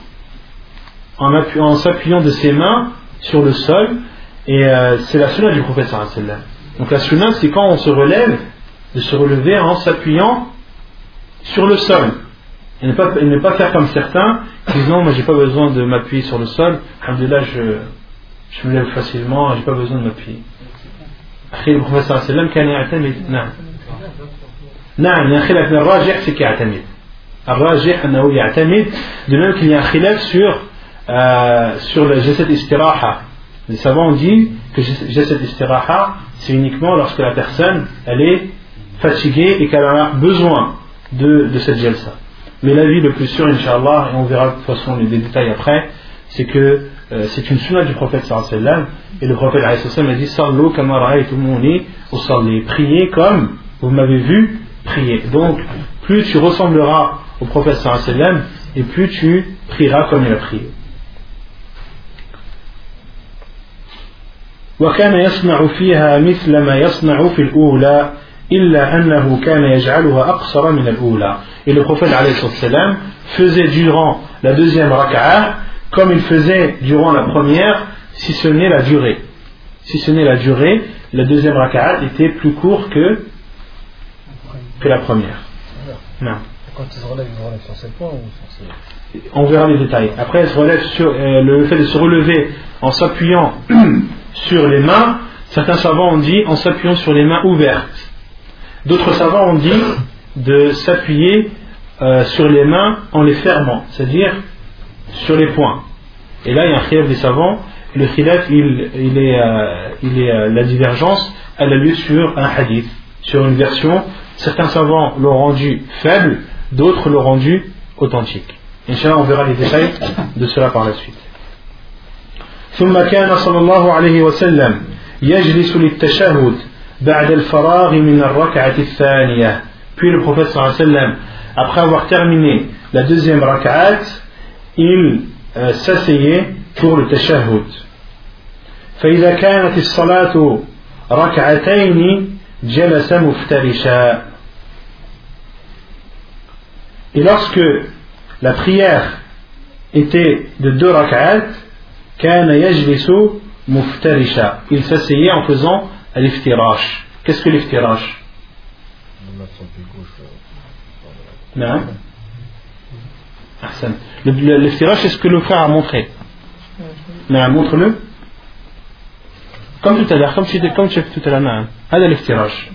en, s'appuyant de ses mains sur le sol et euh, c'est la sunna du professeur sallam. Donc la sunna c'est quand on se relève de se relever en s'appuyant sur le sol et ne pas, ne pas faire comme certains qui disent non moi j'ai pas besoin de m'appuyer sur le sol, alhamdulillah je, je me lève facilement, j'ai pas besoin de m'appuyer. أخي المخبر صلى الله عليه وسلم كان يعتمد نعم نعم يا خلاف الراجح c'est يعتمد الراجح أنه يعتمد de même qu'il y a un khilaf sur euh, sur le jasad istiraha. Les savants ont dit que jasad istiraha c'est uniquement lorsque la personne elle est fatiguée et qu'elle a besoin de, de cette jalsa. Mais l'avis le plus sûr Inch'Allah et on verra de toute façon les détails après c'est que euh, c'est une sunna du prophète sallam et le prophète sallam a dit sallu kamara ou salli priez comme vous m'avez vu prier. Donc plus tu ressembleras au prophète sallam et plus tu prieras comme il a prié وكان يصنع فيها مثل ما يصنع في الأولى إلا أنه كان يجعلها أقصر من الأولى et le prophète sallam faisait durant la deuxième raka'a comme il faisait durant la première si ce n'est la durée si ce n'est la durée la deuxième raka'a était plus court que que la première non. Quand ils se relèvent, ils se relèvent sur 7 points ou sur 6 On verra les détails. Après, ils se relèvent sur, euh, le fait de se relever en s'appuyant sur les mains, certains savants ont dit en s'appuyant sur les mains ouvertes. D'autres savants ont dit de s'appuyer euh, sur les mains en les fermant, c'est-à-dire sur les poings. Et là, il y a un khilaf des savants. Le khilaf, il, est, euh, euh, la divergence, elle a lieu sur un hadith, sur une version. Certains savants l'ont rendu faible, d'autres l'ont rendu authentique. Inch'Allah, on verra les détails de cela par la suite. ثم كان صلى الله عليه وسلم يجلس للتشهد بعد الفراغ من الركعة الثانية. Puis le صلى الله عليه وسلم après avoir terminé la rak'at il euh, s'asseyait pour فإذا كانت الصلاة ركعتين جلس مفترشا. Et lorsque la prière était de deux rak'at il s'asseyait en faisant l'iftirash qu'est-ce que l'iftirash non l'iftirash c'est ce que le frère a montré non montre-le comme tout à l'heure comme tu comme tu tout à l'heure non هذا الافتراش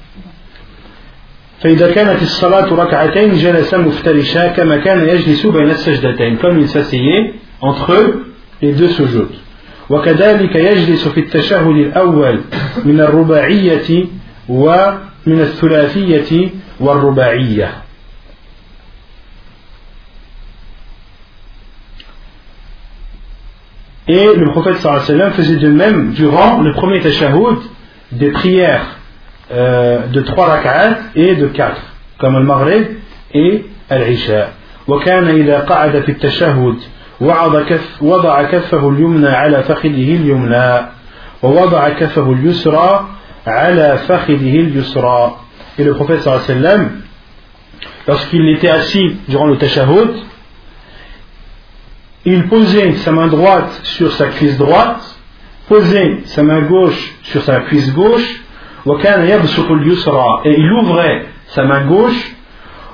فإذا كانت الصلاة ركعتين جلس مفترشا كما كان يجلس بين السجدتين comme il s'asseyait entre les deux sujud. وكذلك يجلس في التشهد الأول من الرباعية ومن الثلاثية والرباعية Et le prophète sallam faisait de même durant le premier tashahhud des prières euh, de trois rak'at et de quatre, comme le maghrib et al-isha. وكان إذا قعد في التشهد وضع, كف وضع كفه اليمنى على فخذه اليمنى ووضع كفه اليسرى على فخذه اليسرى et le prophète sallallahu alayhi wa sallam lorsqu'il était assis durant le tashahhud il posait sa main droite sur sa cuisse droite posait sa main gauche sur sa cuisse gauche وكان يبسط اليسرى et il ouvrait sa main gauche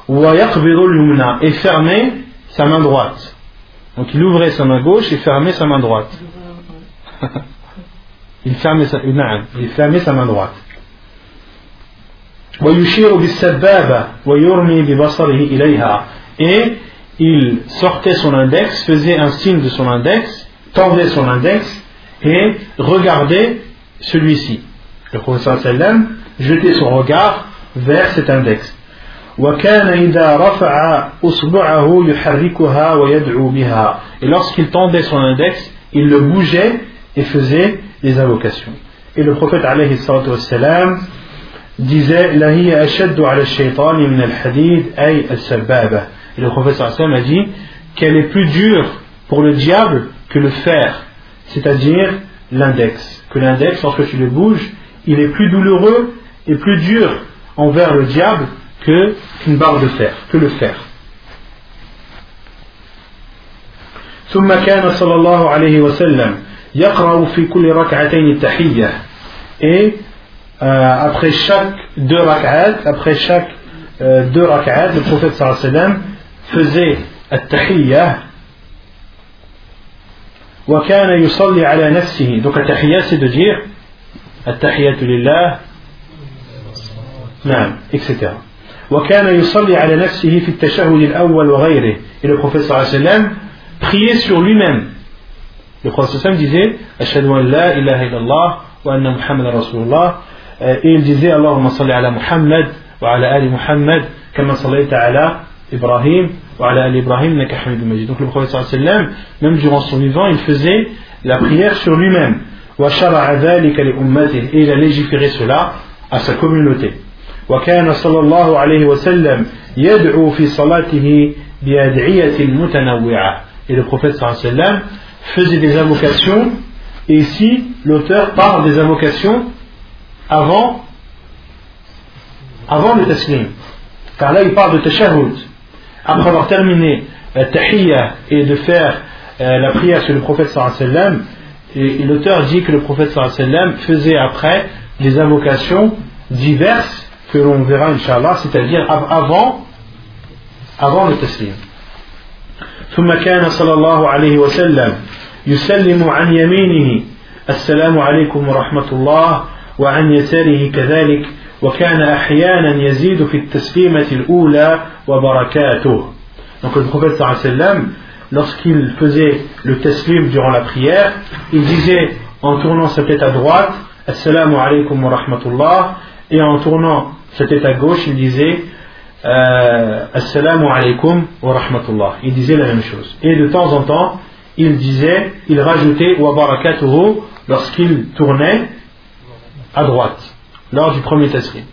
ويقبض اليمنى et fermait sa main droite Donc il ouvrait sa main gauche et fermait sa main droite. il, fermait sa, il fermait sa main droite. Et il sortait son index, faisait un signe de son index, tendait son index et regardait celui-ci. Le sallam jetait son regard vers cet index وكان إذا رفع أصبعه يحركها ويدعو بها et lorsqu'il tendait son index il le bougeait et faisait les invocations et le prophète alayhi salatu wassalam disait la hiya ashaddu ala shaytan min al-hadid ay al-sababa et le prophète sallam a dit qu'elle est plus dure pour le diable que le fer c'est-à-dire l'index que l'index lorsque tu le bouges il est plus douloureux et plus dur envers le diable que qu'une barre de fer, que le fer. ثم كان صلى الله عليه وسلم يقرأ في كل ركعتين التحية et euh, après chaque deux rak'at après chaque euh, deux rak'at le prophète صلى الله عليه وسلم faisait التحية وكان يصلي على نفسه donc التحية c'est de dire التحية لله نعم etc وكان يصلي على نفسه في التشهد الأول وغيره. Et le صلى الله عليه وسلم priait sur lui-même. Le prophète صلى الله عليه وسلم disait أشهد أن لا إله إلا الله وأن محمد رسول الله et il disait اللهم صل على محمد وعلى آل محمد كما صليت على إبراهيم وعلى آل إبراهيم إنك حميد مجيد donc le prophète صلى الله عليه وسلم même durant son vivant il faisait la prière sur lui-même. Et il a légiféré cela à sa communauté. وكان صلى الله عليه وسلم يدعو في صلاته بأدعية متنوعة et le prophète sallam faisait des invocations et ici l'auteur parle des invocations avant avant le taslim car là il parle de tashahhud après avoir terminé la tahiyya et de faire euh, la prière sur le prophète sallam et, l'auteur dit que le prophète sallam faisait après des invocations diverses que l'on verra inshallah c'est-à-dire avant avant le taslim ثم كان صلى الله عليه وسلم يسلم عن يمينه السلام عليكم ورحمة الله وعن يساره كذلك وكان أحيانا يزيد في التسليمة الأولى وبركاته Donc le prophète صلى الله عليه وسلم lorsqu'il faisait le taslim durant la prière, il disait en tournant sa tête à droite Assalamu alaikum wa rahmatullah et en tournant tête à gauche, il disait euh, Assalamu alaikum wa rahmatullah. Il disait la même chose. Et de temps en temps, il disait, il rajoutait wa barakatuhu lorsqu'il tournait à droite, lors du premier taslim.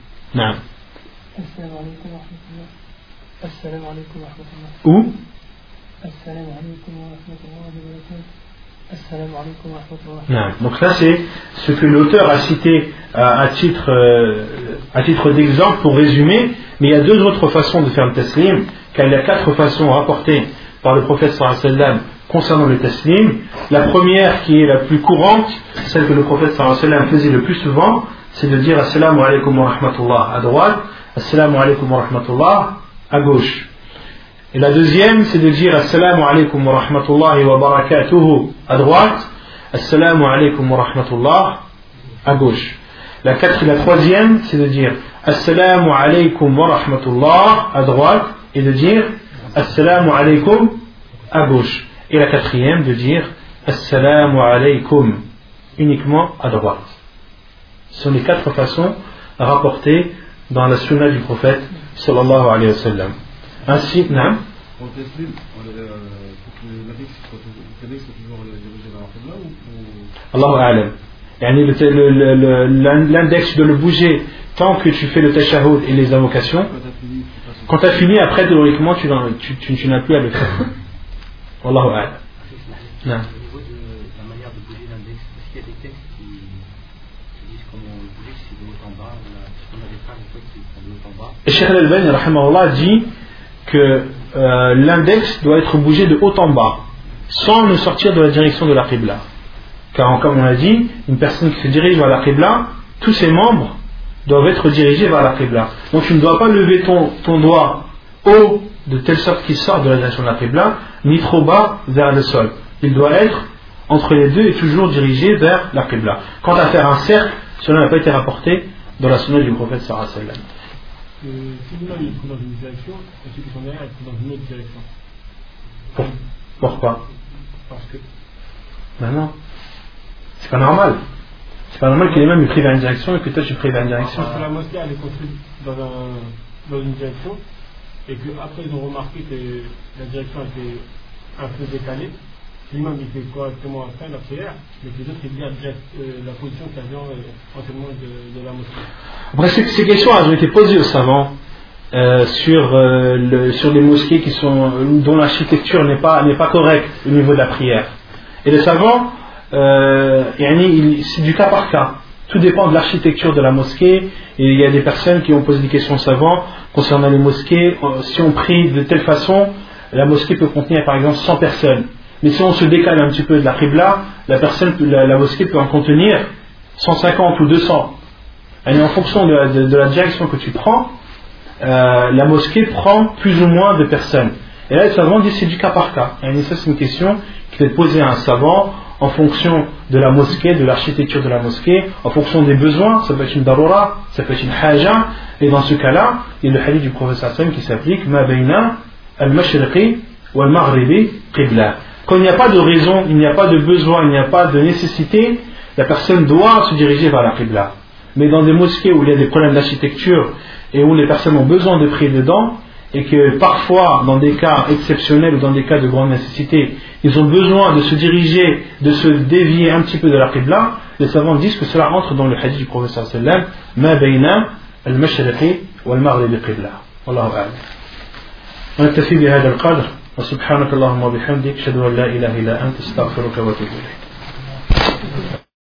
Non. Donc ça c'est ce que l'auteur a cité à, titre, euh, à titre d'exemple pour résumer, mais il y a deux autres façons de faire le taslim, car il y a quatre façons rapportées par le prophète sallam concernant le taslim. La première qui est la plus courante, celle que le prophète sallam faisait le plus souvent, c'est de dire Assalamu alaikum wa rahmatullah à droite, Assalamu alaikum wa rahmatullah à gauche. Et la deuxième, c'est de dire Assalamu alaikum wa rahmatullahi wa barakatuhu à droite, Assalamu alaikum wa rahmatullah à gauche. La, la troisième, c'est de dire Assalamu alaikum wa rahmatullah à droite et de dire Assalamu alaikum à gauche. Et la quatrième, de dire Assalamu alaikum uniquement à droite. Ce sont les quatre façons rapportées dans la sunna du prophète sallallahu alayhi wa sallam. Ainsi, non teslim, pour que l'index soit, soit toujours dirigé vers la ou Allahu A'lam. L'index doit le bouger tant que tu fais le et les invocations. Quand tu as fini, après, théoriquement, tu, tu, tu, tu n'as plus à le faire. Wallahu A'lam. Non. Et Cheikh Al-Albani dit que euh, l'index doit être bougé de haut en bas, sans le sortir de la direction de la Qibla. Car comme on a dit, une personne qui se dirige vers la Qibla, tous ses membres doivent être dirigés vers la Qibla. Donc tu ne dois pas lever ton, ton doigt haut de telle sorte qu'il sort de la direction de la Qibla, ni trop bas vers le sol. Il doit être entre les deux et toujours dirigé vers la Qibla. Quant à faire un cercle, cela n'a pas été rapporté dans la sunna du prophète sallallahu que celui-là il prend dans une direction et celui qui sont derrière prend dans une autre direction. Pourquoi Parce que. Ben non. C'est pas normal. C'est pas normal que les mêmes prient vers une direction et que toi tu pries vers une direction. Parce que la mosquée elle est construite dans, un, dans une direction et qu'après ils ont remarqué que la direction était un peu décalée l'imam euh, euh, ces, questions ont été posées aux savants euh, sur, euh, sur les mosquées qui sont, dont l'architecture n'est pas, pas correcte au niveau de la prière. Et les savants, euh, c'est du cas par cas. Tout dépend de l'architecture de la mosquée. Il y a des personnes qui ont posé des questions aux savants concernant les mosquées. Si on prie de telle façon, la mosquée peut contenir par exemple 100 personnes. Mais si on se décale un petit peu de la Qibla, la, personne, la, mosquée peut en contenir 150 ou 200. Et en fonction de la, direction que tu prends, euh, la mosquée prend plus ou moins de personnes. Et là, les savants disent c'est du cas par cas. Et ça, c'est une question qui peut être posée à un savant en fonction de la mosquée, de l'architecture de la mosquée, en fonction des besoins. Ça peut être une darura, ça peut être une haja. Et dans ce cas-là, il y a le hadith du professeur Hassan qui s'applique Ma al-mashriqi wal-maghribi qibla. Quand il n'y a pas de raison, il n'y a pas de besoin, il n'y a pas de nécessité, la personne doit se diriger vers la Qibla. Mais dans des mosquées où il y a des problèmes d'architecture et où les personnes ont besoin de prier dedans, et que parfois, dans des cas exceptionnels ou dans des cas de grande nécessité, ils ont besoin de se diriger, de se dévier un petit peu de la Qibla, les savants disent que cela entre dans le hadith du professeur sallam, ma bayna al-mashriqi wal-maghribi qibla. Wallahu a'lam. ونكتفي بهذا القدر وسبحانك اللهم وبحمدك أشهد أن لا إله إلا أنت أستغفرك وأتوب إليك.